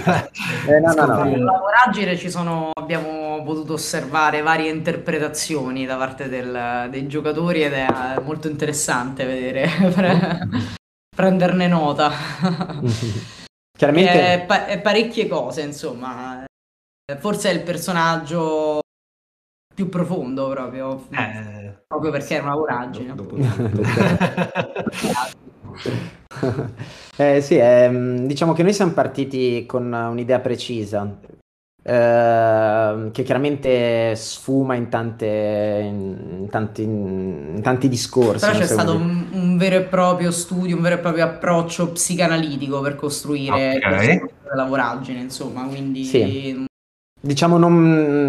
eh, no, no, no. Nella voragine ci sono, abbiamo potuto osservare varie interpretazioni da parte del, dei giocatori ed è molto interessante vedere, [laughs] pre- prenderne nota. Chiaramente... È, pa- è parecchie cose, insomma. Forse è il personaggio più profondo proprio, eh, proprio perché era una voragine. Dopo, dopo. [laughs] eh, sì, eh, diciamo che noi siamo partiti con un'idea precisa, eh, che chiaramente sfuma in, tante, in, tanti, in tanti, discorsi. Però c'è stato un, un, vero e proprio studio, un vero e proprio approccio psicanalitico per costruire okay. la voragine, insomma, quindi... Sì. Diciamo non,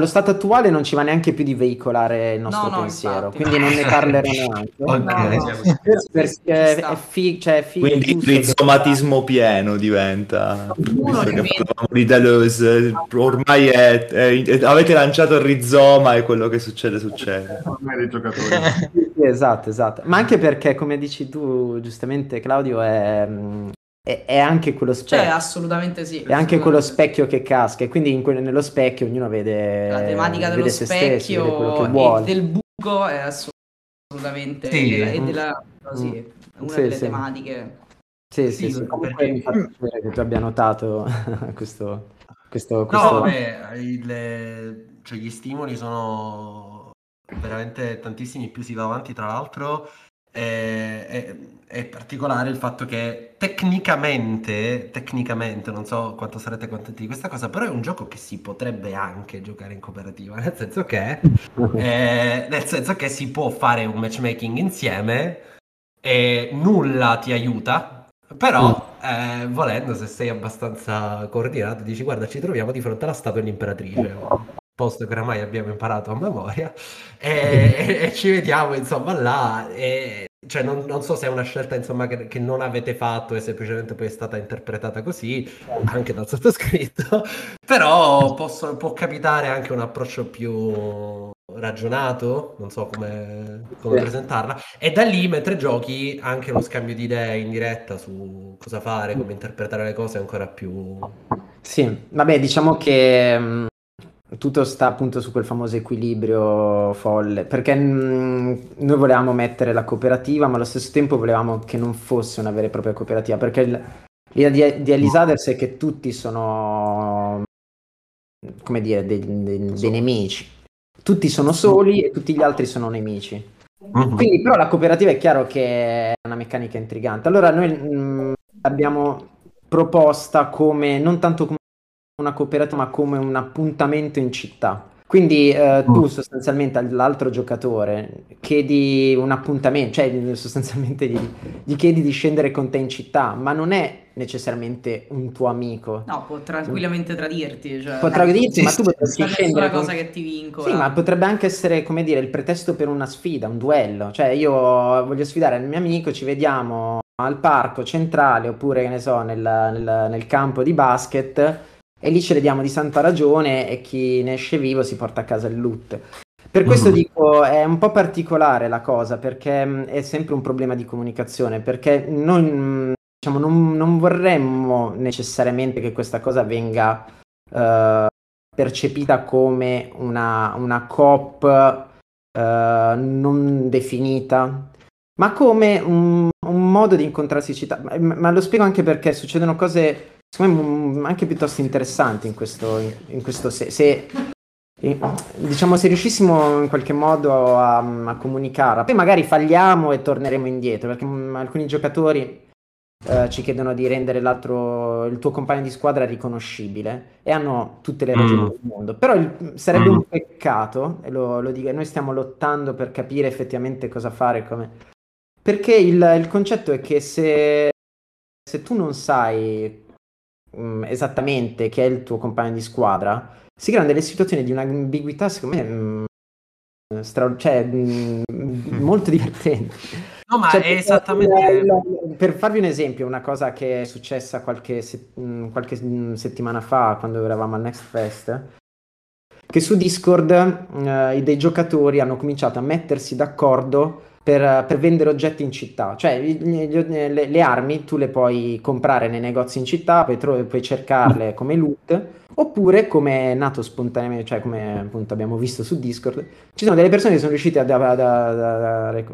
allo stato attuale non ci va neanche più di veicolare il nostro no, no, pensiero, infatti. quindi non ne [laughs] parlerò neanche. okay. no, perché è, fi- cioè è fi- quindi il rizomatismo pieno diventa. ormai è, è, è, avete lanciato il rizoma e quello che succede succede. Ormai dei giocatori. esatto, esatto. Ma anche perché, come dici tu giustamente Claudio, è, è, è anche quello Cioè, specchio. assolutamente sì. È anche quello specchio che casca, e quindi in que- nello specchio ognuno vede, La tematica dello vede stesso, quello specchio e vuole. del buco è assolutamente Sì. e della, sì, Mm. una Sì, delle sì. tematiche. Sì, sì, Sì, sì. Comunque mi fa piacere che tu abbia notato [laughs] questo, questo, No, questo... vabbè, il- cioè, gli stimoli sono veramente tantissimi, più si va avanti, tra l'altro è, è- è particolare il fatto che tecnicamente, tecnicamente, non so quanto sarete contenti di questa cosa, però è un gioco che si potrebbe anche giocare in cooperativa, nel senso che, [laughs] eh, nel senso che si può fare un matchmaking insieme e nulla ti aiuta, però eh, volendo se sei abbastanza coordinato dici guarda ci troviamo di fronte alla statua dell'imperatrice, un posto che oramai abbiamo imparato a memoria e, e- [laughs] e ci vediamo insomma là e cioè non, non so se è una scelta insomma che, che non avete fatto e semplicemente poi è stata interpretata così anche dal sottoscritto [laughs] però posso- può capitare anche un approccio più ragionato non so come, come Sì. presentarla e da lì mentre giochi anche lo scambio di idee in diretta su cosa fare come interpretare le cose è ancora più Sì, vabbè, diciamo che mh, tutto sta appunto su quel famoso equilibrio folle, perché mh, noi volevamo mettere la cooperativa, ma allo stesso tempo volevamo che non fosse una vera e propria cooperativa, perché il- l'idea di, di Elisaders è che tutti sono, come dire, dei, dei- dei nemici. Tutti sono soli e tutti gli altri sono nemici. Quindi, però, la cooperativa è chiaro che è una meccanica intrigante. Allora, noi mh, l'abbiamo proposta come non tanto come una cooperativa, ma come un appuntamento in città. Quindi eh, tu sostanzialmente all'altro giocatore chiedi un appuntamento, cioè sostanzialmente gli, gli chiedi di scendere con te in città, ma non è necessariamente un tuo amico. No, può tranquillamente tradirti. Cioè, Potrà dirti, ma tu potresti scendere con... cosa che ti vincola. Sì, ma potrebbe anche essere, come dire, il pretesto per una sfida, un duello. Cioè, io voglio sfidare il mio amico, ci vediamo al parco centrale oppure, che ne so, nel, nel- nel campo di basket e lì ce le diamo di santa ragione e chi ne esce vivo si porta a casa il loot. Per questo Mhm. dico, è un po' particolare la cosa, perché mh, è sempre un problema di comunicazione, perché noi, diciamo, non, non vorremmo necessariamente che questa cosa venga eh, percepita come una, una coop eh, non definita, ma come un, un modo di incontrarsi in città. Ma, ma lo spiego anche perché succedono cose, secondo me, mm, anche piuttosto interessanti in questo, in questo se, se- diciamo, se riuscissimo in qualche modo a, a comunicare, poi magari falliamo e torneremo indietro, perché mm, alcuni giocatori eh, ci chiedono di rendere l'altro, il tuo compagno di squadra riconoscibile e hanno tutte le ragioni Mm. del mondo. Però il- sarebbe Mm. un peccato, e lo, lo dico, noi stiamo lottando per capire effettivamente cosa fare, come... perché il, il concetto è che se, se tu non sai mm, esattamente chi è il tuo compagno di squadra, si creano delle situazioni di un'ambiguità, secondo me, mm, stra- cioè, mm, [laughs] molto [laughs] divertenti. no ma Cioè, è esattamente il- per farvi un esempio, una cosa che è successa qualche, se- mh, qualche mh, settimana fa quando eravamo al Next Fest, che su Discord eh, dei giocatori hanno cominciato a mettersi d'accordo per, per vendere oggetti in città. Cioè, gli- gli- le, le armi tu le puoi comprare nei negozi in città, poi, tro- puoi cercarle come loot, oppure come è nato spontaneamente, cioè come appunto abbiamo visto su Discord, ci sono delle persone che sono riuscite ad- ad- ad-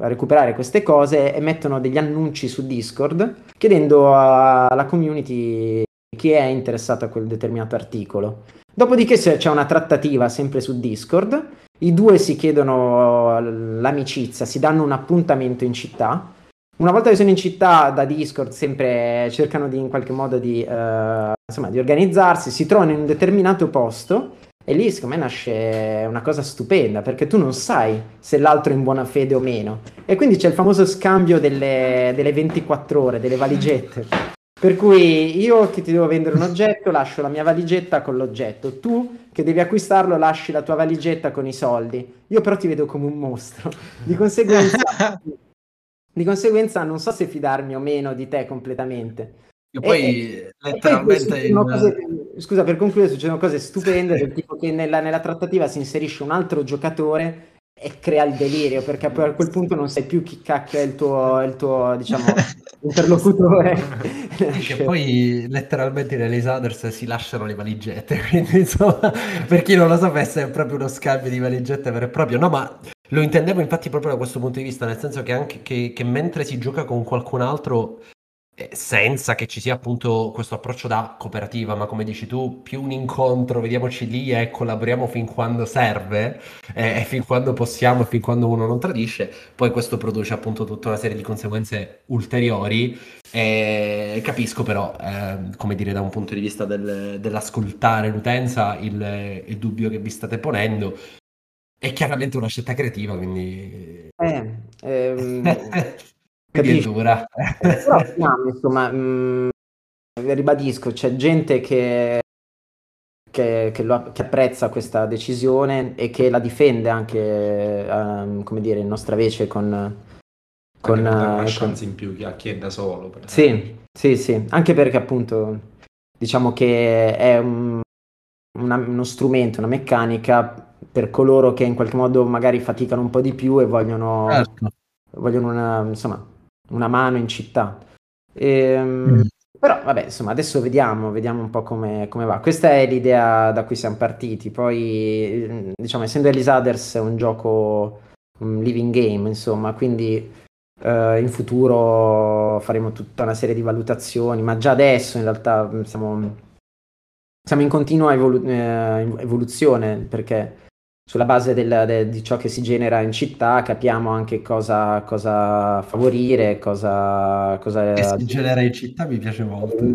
a recuperare queste cose e mettono degli annunci su Discord chiedendo a- alla community chi è interessato a quel determinato articolo. Dopodiché c'è una trattativa sempre su Discord, i due si chiedono l'amicizia, si danno un appuntamento in città. Una volta che sono in città da Discord sempre cercano di in qualche modo di, eh, insomma, di organizzarsi, si trovano in un determinato posto e lì secondo me nasce una cosa stupenda perché tu non sai se l'altro è in buona fede o meno. E quindi c'è il famoso scambio delle, delle 24 ore, delle valigette. Per cui io che ti devo vendere un oggetto lascio la mia valigetta con l'oggetto, tu che devi acquistarlo lasci la tua valigetta con i soldi. Io però ti vedo come un mostro. Di conseguenza, [laughs] di conseguenza non so se fidarmi o meno di te completamente. E- poi e poi letteralmente succedono in- cose- scusa, per concludere, succedono cose stupende, del tipo che nella, nella trattativa si inserisce un altro giocatore e crea il delirio, perché poi a quel punto non sai più chi cacchio è il tuo, il tuo diciamo, [laughs] interlocutore. che poi letteralmente nelle Sanders si lasciano le valigette, [laughs] quindi insomma, per chi non lo sapesse è proprio uno scambio di valigette vero e proprio. No, ma lo intendevo infatti proprio da questo punto di vista, nel senso che anche che, che mentre si gioca con qualcun altro senza che ci sia appunto questo approccio da cooperativa, ma come dici tu, più un incontro, vediamoci lì e collaboriamo fin quando serve eh, e fin quando possiamo e fin quando uno non tradisce, poi questo produce appunto tutta una serie di conseguenze ulteriori e capisco però, eh, come dire, da un punto di vista del, dell'ascoltare l'utenza, il, il dubbio che vi state ponendo, è chiaramente una scelta creativa, quindi... Eh, ehm, [laughs] è dura. [laughs] Però, no, insomma, mh, ribadisco, c'è gente che, che, che, lo, che, apprezza questa decisione e che la difende anche, um, come dire, in nostra vece con... con una uh, chance con... in più a chi è da solo. sì, sì, sì, anche perché appunto diciamo che è un, una, uno strumento, una meccanica per coloro che in qualche modo magari faticano un po' di più e vogliono, certo. vogliono una, insomma, una mano in città. E, ehm, mm. Però vabbè, insomma, adesso vediamo, vediamo un po' come, come, va. Questa è l'idea da cui siamo partiti. Poi, diciamo, essendo Elisaders è un gioco, un living game, insomma, quindi eh, in futuro faremo tutta una serie di valutazioni, ma già adesso in realtà siamo, siamo in continua evolu- eh, evoluzione perché sulla base del, de, di ciò che si genera in città capiamo anche cosa, cosa favorire, cosa... cosa che si genera in città mi piace molto. [laughs]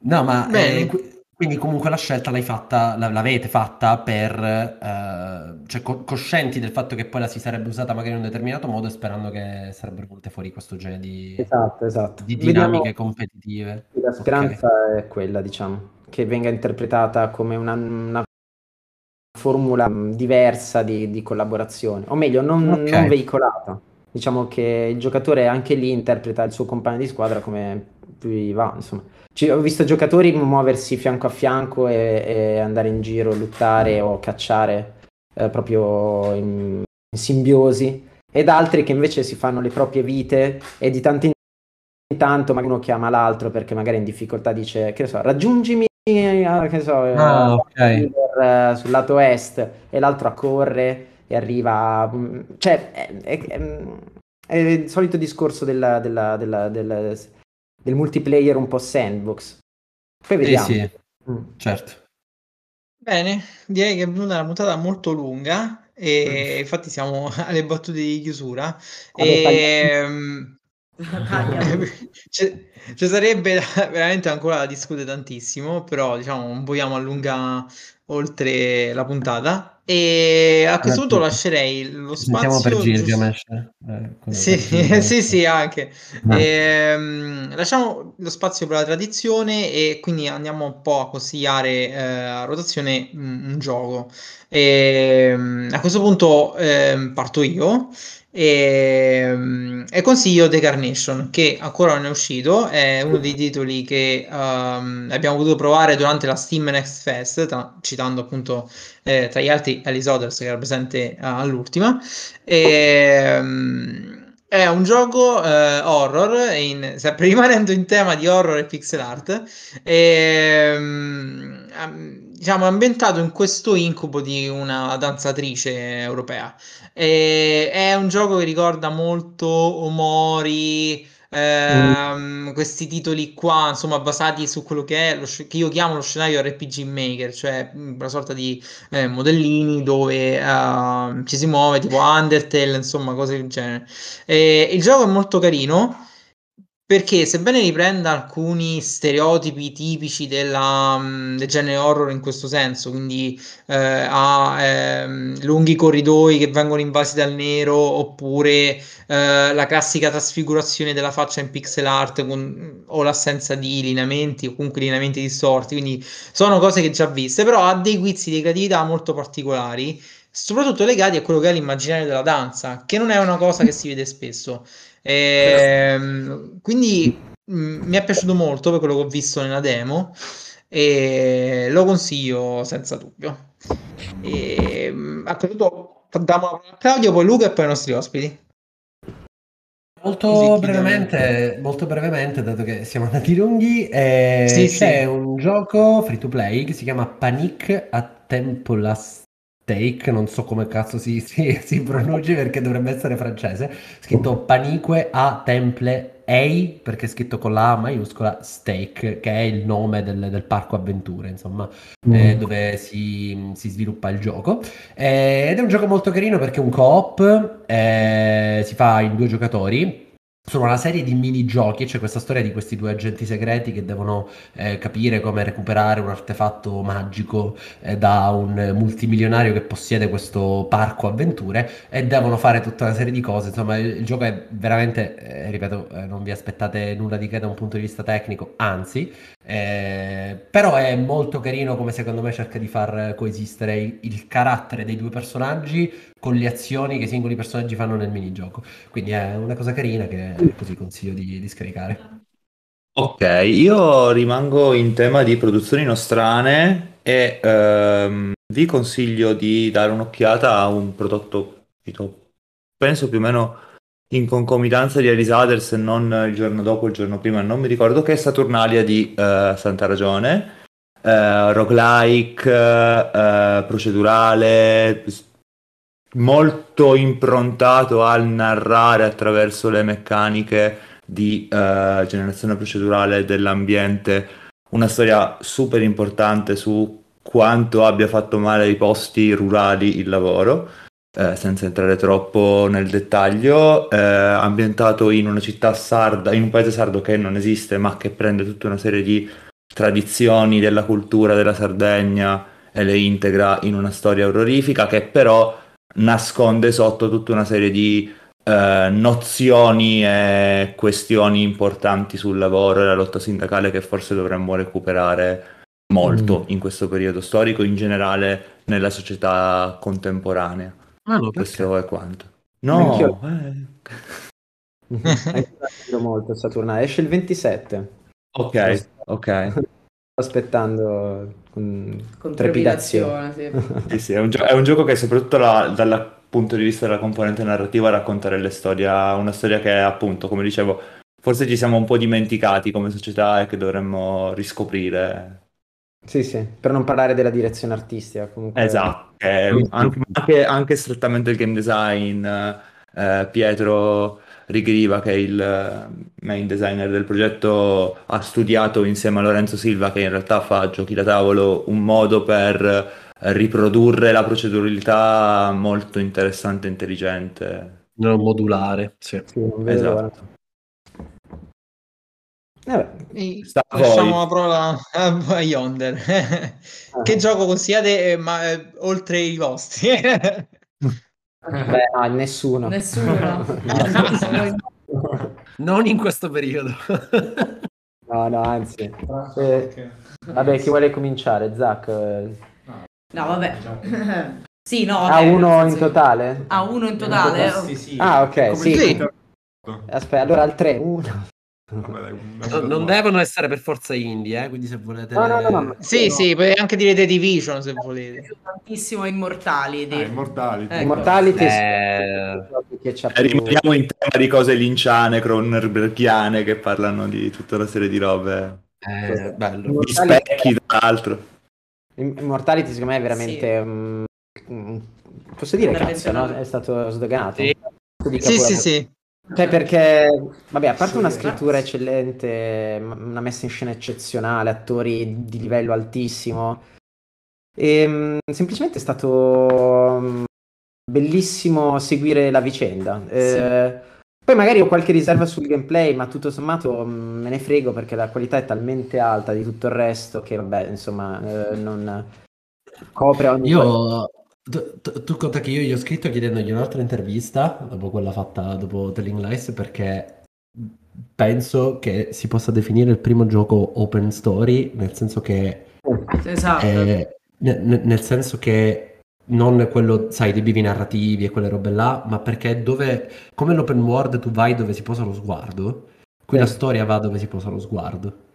no, ma eh, quindi comunque la scelta l'hai fatta, l'avete fatta per, eh, cioè co- coscienti del fatto che poi la si sarebbe usata magari in un determinato modo e sperando che sarebbero venute fuori questo genere di, esatto, esatto. di dinamiche Vediamo, competitive. La speranza okay. è quella, diciamo che venga interpretata come una, una formula diversa di, di, collaborazione, o meglio, non, okay. non, veicolata. Diciamo che il giocatore anche lì interpreta il suo compagno di squadra come più gli va, insomma. Ci, ho visto giocatori muoversi fianco a fianco e, e andare in giro, lottare o cacciare eh, proprio in, in simbiosi, ed altri che invece si fanno le proprie vite e di tanto in tanto uno chiama l'altro perché magari è in difficoltà dice che so raggiungimi che so, ah, okay. Eh, sul lato est e l'altro accorre e arriva. Mm, cioè, è, è, è il solito discorso della, della, della, del, del multiplayer un po' sandbox. Poi vediamo. Sì, sì. Mm. certo. Bene, direi che è venuta una puntata molto lunga e mm. infatti siamo [laughs] alle battute di chiusura. e, [laughs] ci, sarebbe [laughs] veramente ancora da discutere tantissimo, però diciamo non vogliamo allungare oltre la puntata. E a questo punto lascerei lo spazio. per Gilgamesh. Eh, sì, per [laughs] sì, sì, anche. Ah. Ehm, lasciamo lo spazio per la tradizione e quindi andiamo un po' a consigliare eh, a rotazione un, un gioco. E, ehm, a questo punto eh, parto io. E, ehm, e, consiglio The Carnation che ancora non è uscito è uno dei titoli che um, abbiamo potuto provare durante la Steam Next Fest tra, citando appunto eh, tra gli altri Alice Others che era presente uh, all'ultima. E, um, è un gioco eh, horror, in, [laughs] rimanendo in tema di horror e pixel art, e, um, diciamo ambientato in questo incubo di una danzatrice europea. E, è un gioco che ricorda molto Omori, ehm, mm. questi titoli qua, insomma, basati su quello che è lo, che io chiamo lo scenario RPG Maker, cioè una sorta di eh, modellini dove uh, ci si muove, tipo Undertale, insomma, cose del genere. E, il gioco è molto carino perché sebbene riprenda alcuni stereotipi tipici della, mm, del genere horror in questo senso, quindi eh, ha ehm, lunghi corridoi che vengono invasi dal nero, oppure eh, la classica trasfigurazione della faccia in pixel art con, o l'assenza di lineamenti o comunque lineamenti distorti, quindi sono cose che già viste, però ha dei guizzi di creatività molto particolari, soprattutto legati a quello che è l'immaginario della danza, che non è una cosa che si vede spesso. E, ehm, quindi mh, mm, mi è piaciuto molto per quello che ho visto nella demo. e lo consiglio senza dubbio. E, a questo punto diamo a Claudio, poi Luca e poi i nostri ospiti. Molto brevemente, molto brevemente, dato che siamo andati lunghi, eh, Sì, c'è sì. un gioco free to play che si chiama Panic a Temple Steak, non so come cazzo si, [laughs] si, si pronunci perché dovrebbe essere francese, scritto Panique a Temple A, perché è scritto con la A maiuscola Steak, che è il nome del, del parco avventure, insomma, eh, dove si, si sviluppa il gioco. Eh, ed è un gioco molto carino perché è un co-op, eh, si fa in due giocatori. Sono una serie di minigiochi, c'è questa storia di questi due agenti segreti che devono eh, capire come recuperare un artefatto magico eh, da un multimilionario che possiede questo parco avventure e devono fare tutta una serie di cose. Insomma, il, il gioco è veramente, eh, ripeto, eh, non vi aspettate nulla di che da un punto di vista tecnico, anzi, eh, però è molto carino come secondo me cerca di far coesistere il, il carattere dei due personaggi con le azioni che i singoli personaggi fanno nel minigioco. Quindi è una cosa carina che così consiglio di, di scaricare. Ok, io rimango in tema di produzioni nostrane e ehm, vi consiglio di dare un'occhiata a un prodotto uscito, penso più o meno in concomitanza di Alice Others, se non il giorno dopo, il giorno prima, non mi ricordo, che è Saturnalia di eh, Santa Ragione. Eh, roguelike, eh, procedurale, molto improntato al narrare attraverso le meccaniche di eh, generazione procedurale dell'ambiente, una storia super importante su quanto abbia fatto male ai posti rurali il lavoro, eh, senza entrare troppo nel dettaglio, eh, ambientato in una città sarda, in un paese sardo che non esiste, ma che prende tutta una serie di tradizioni della cultura della Sardegna e le integra in una storia orrorifica che però nasconde sotto tutta una serie di eh, nozioni e questioni importanti sul lavoro e la lotta sindacale che forse dovremmo recuperare molto in questo periodo storico, in generale nella società contemporanea. Ah, no, Questo è quanto. No, Anch'io. eh, [laughs] molto Saturnale. Esce il 27. ok, ok. [laughs] Sto aspettando con, Con trepidazione. trepidazione, sì. [laughs] Sì, sì, è un, gio- è un gioco che soprattutto la- dal punto di vista della componente narrativa racconta le storie, una storia che appunto, come dicevo, forse ci siamo un po' dimenticati come società e che dovremmo riscoprire. Sì, sì, per non parlare della direzione artistica. Comunque... Esatto, che anche, anche- anche strettamente il game design, eh, Pietro Rigriva, che è il eh, main designer del progetto, ha studiato insieme a Lorenzo Silva, che in realtà fa giochi da tavolo, un modo per eh, riprodurre la proceduralità molto interessante e intelligente. No, modulare, sì. Sì, non Esatto. E a Lasciamo la parola a, a Yonder. [laughs] che gioco consigliate, eh, ma eh, oltre i vostri? [laughs] beh, no, nessuno. Nessuno. No, [laughs] Non in questo periodo. no, no, anzi. Eh, vabbè, chi vuole cominciare? Zach? eh, No, vabbè. Sì, no, Ah, vabbè, uno nel in totale? Ah, uno in totale? Sì, sì. Ah, ok, sì. Aspetta, allora al 3, 1. Vabbè, dai, un- No, non devono essere per forza indie, eh, quindi se volete... No, no, no, no, sì, sì, potete anche dire The Division se volete. tantissimo Immortali. Ah, Immortality. Ecco. Immortality Eh, che E più... rimaniamo in tema di cose linciane, cronenberghiane, che parlano di tutta una serie di robe. eh, bello. Di specchi, tra l'altro. Immortality secondo me è veramente... mm, mm, posso dire cazzo, no? È stato sdoganato. Sì. Di Sì, sì, sì. Cioè perché, vabbè, a parte Sì, una grazie. scrittura eccellente, m- una messa in scena eccezionale, attori di livello altissimo, ehm, semplicemente è stato mm, bellissimo seguire la vicenda. Eh, poi magari ho qualche riserva sul gameplay, ma tutto sommato mm, me ne frego perché la qualità è talmente alta di tutto il resto che, vabbè, insomma, eh, non copre ogni Io, tu, tu- tu conta che io gli ho scritto chiedendogli un'altra intervista dopo quella fatta dopo Telling Lies perché penso che si possa definire il primo gioco open story, nel senso che Esatto. eh, ne- ne- nel senso che non quello, sai, dei bivi narrativi e quelle robe là, ma perché dove, come l'open world tu vai dove si posa lo sguardo, qui la storia va dove si posa lo sguardo.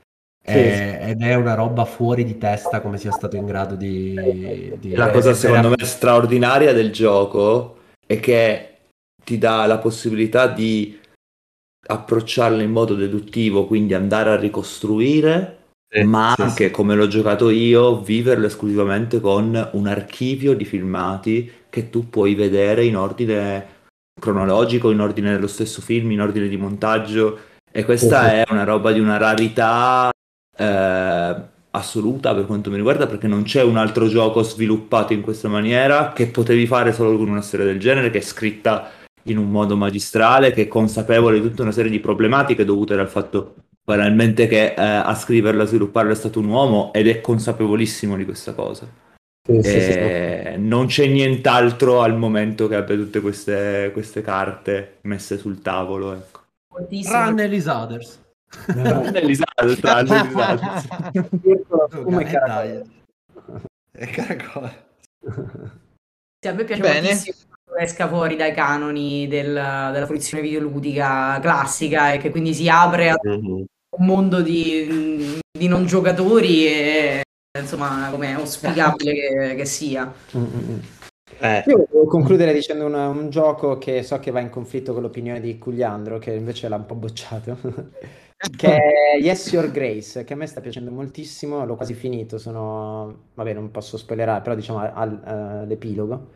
Sì, eh, ed è una roba fuori di testa come sia stato in grado di... di la cosa secondo me straordinaria del gioco è che ti dà la possibilità di approcciarlo in modo deduttivo, quindi andare a ricostruire, sì, ma sì, anche, sì. come l'ho giocato io, viverlo esclusivamente con un archivio di filmati che tu puoi vedere in ordine cronologico, in ordine dello stesso film, in ordine di montaggio. E questa è una roba di una rarità eh, assoluta per quanto mi riguarda, perché non c'è un altro gioco sviluppato in questa maniera che potevi fare solo con una storia del genere, che è scritta in un modo magistrale, che è consapevole di tutta una serie di problematiche dovute dal fatto banalmente che eh, a scriverla, a svilupparla è stato un uomo ed è consapevolissimo di questa cosa. Sì, sì, sì, non c'è nient'altro al momento che abbia tutte queste, queste carte messe sul tavolo. Ecco. Run Elise Run Elise Others. Come caracole. E caracole. Sì, a me piace Bene. moltissimo esca fuori dai canoni del, della fruizione videoludica classica e che quindi si apre a mm-hmm. un mondo di, di non giocatori e insomma, come è auspicabile che, che sia. Mm-hmm. Eh. Io devo concludere dicendo un, un, gioco che so che va in conflitto con l'opinione di Cugliandro, che invece l'ha un po' bocciato, che è Yes Your Grace, che a me sta piacendo moltissimo, l'ho quasi finito, sono... vabbè non posso spoilerare, però diciamo al, all'epilogo.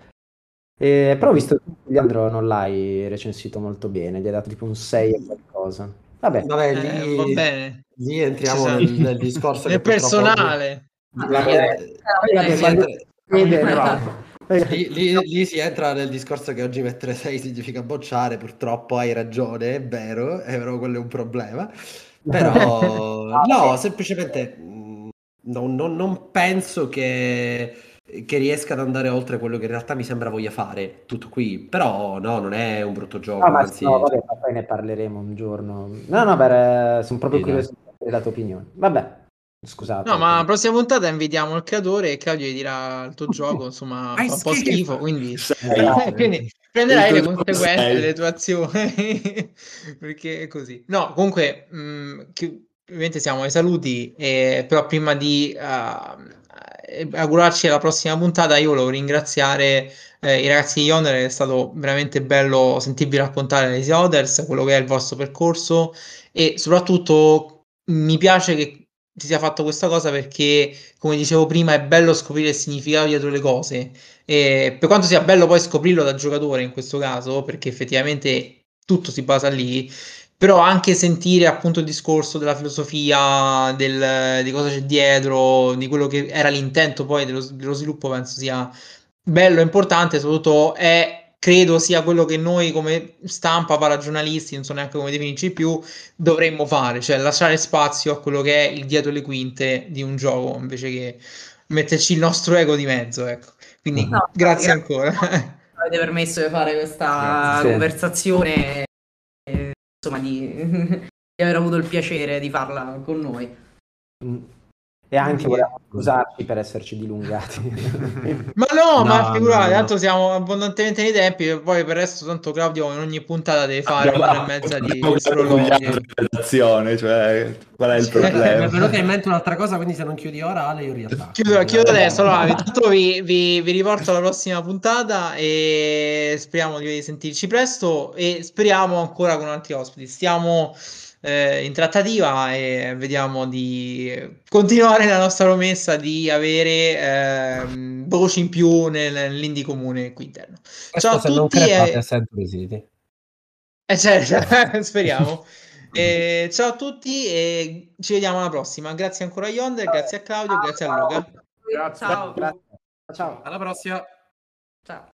Eh, però ho visto che Cugliandro non l'hai recensito molto bene, gli hai dato tipo un 6 e qualcosa. Vabbè, Vabbè lì, eh, va lì entriamo nel, nel discorso. Nel personale. Lì, lì, lì, si entra nel discorso che oggi mettere 6 significa bocciare, purtroppo hai ragione, è vero, è vero, quello è un problema. Però [laughs] no, semplicemente mm, non, non, non penso che, che, riesca ad andare oltre quello che in realtà mi sembra voglia fare, tutto qui. Però no, non è un brutto gioco. No, ma anzi... no, vabbè, poi ne parleremo un giorno. No, no, beh, sono proprio curioso della tua opinione. Vabbè. Scusate. No, ma la prossima puntata invitiamo il creatore e Claudio gli dirà il tuo gioco, insomma, fa un po' schifo, quindi, [laughs] quindi prenderai le conseguenze delle tue azioni, [laughs] perché è così. No, comunque, mh, mm, ovviamente siamo ai saluti, eh, però prima di uh, augurarci alla prossima puntata, io volevo ringraziare eh, i ragazzi di Yonder, è stato veramente bello sentirvi raccontare Lazy Others, quello che è il vostro percorso e soprattutto mi piace che ti sia fatto questa cosa perché, come dicevo prima, è bello scoprire il significato dietro le cose. E per quanto sia bello poi scoprirlo da giocatore in questo caso, perché effettivamente tutto si basa lì, però anche sentire appunto il discorso della filosofia, del, di cosa c'è dietro, di quello che era l'intento poi dello, dello sviluppo, penso sia bello e importante, soprattutto è credo sia quello che noi come stampa, paragiornalisti, non so neanche come definirci più, dovremmo fare, cioè lasciare spazio a quello che è il dietro le quinte di un gioco, invece che metterci il nostro ego di mezzo, ecco. Quindi no, grazie, ancora. [laughs] Avete permesso di fare questa sì. conversazione, eh, insomma, di, [laughs] di aver avuto il piacere di farla con noi. E anche volevamo scusarci per esserci dilungati. [laughs] ma no, no ma figurate, no, tanto no. siamo abbondantemente nei tempi. E poi per il resto, tanto Claudio in ogni puntata deve fare un'ora e mezza di prologhi. Cioè, qual è il problema? [laughs] Mi è venuta in mente un'altra cosa, quindi se non chiudi ora, Ale, io riattacco. Chiudo, chiudo adesso. Allora, tutto vi, vi, vi riporto alla prossima puntata e speriamo di sentirci presto. E speriamo ancora con altri ospiti. Stiamo eh, in trattativa e vediamo di continuare la nostra promessa di avere eh, voci in più nel, nell'indie comune qui interno. Ciao a tutti e... City. Eh, certo, [laughs] speriamo. [laughs] Eh, ciao a tutti e ci vediamo alla prossima. Grazie ancora a Yonder, grazie a Claudio, grazie a Luca. Grazie. Ciao. Ciao. Alla prossima. Ciao.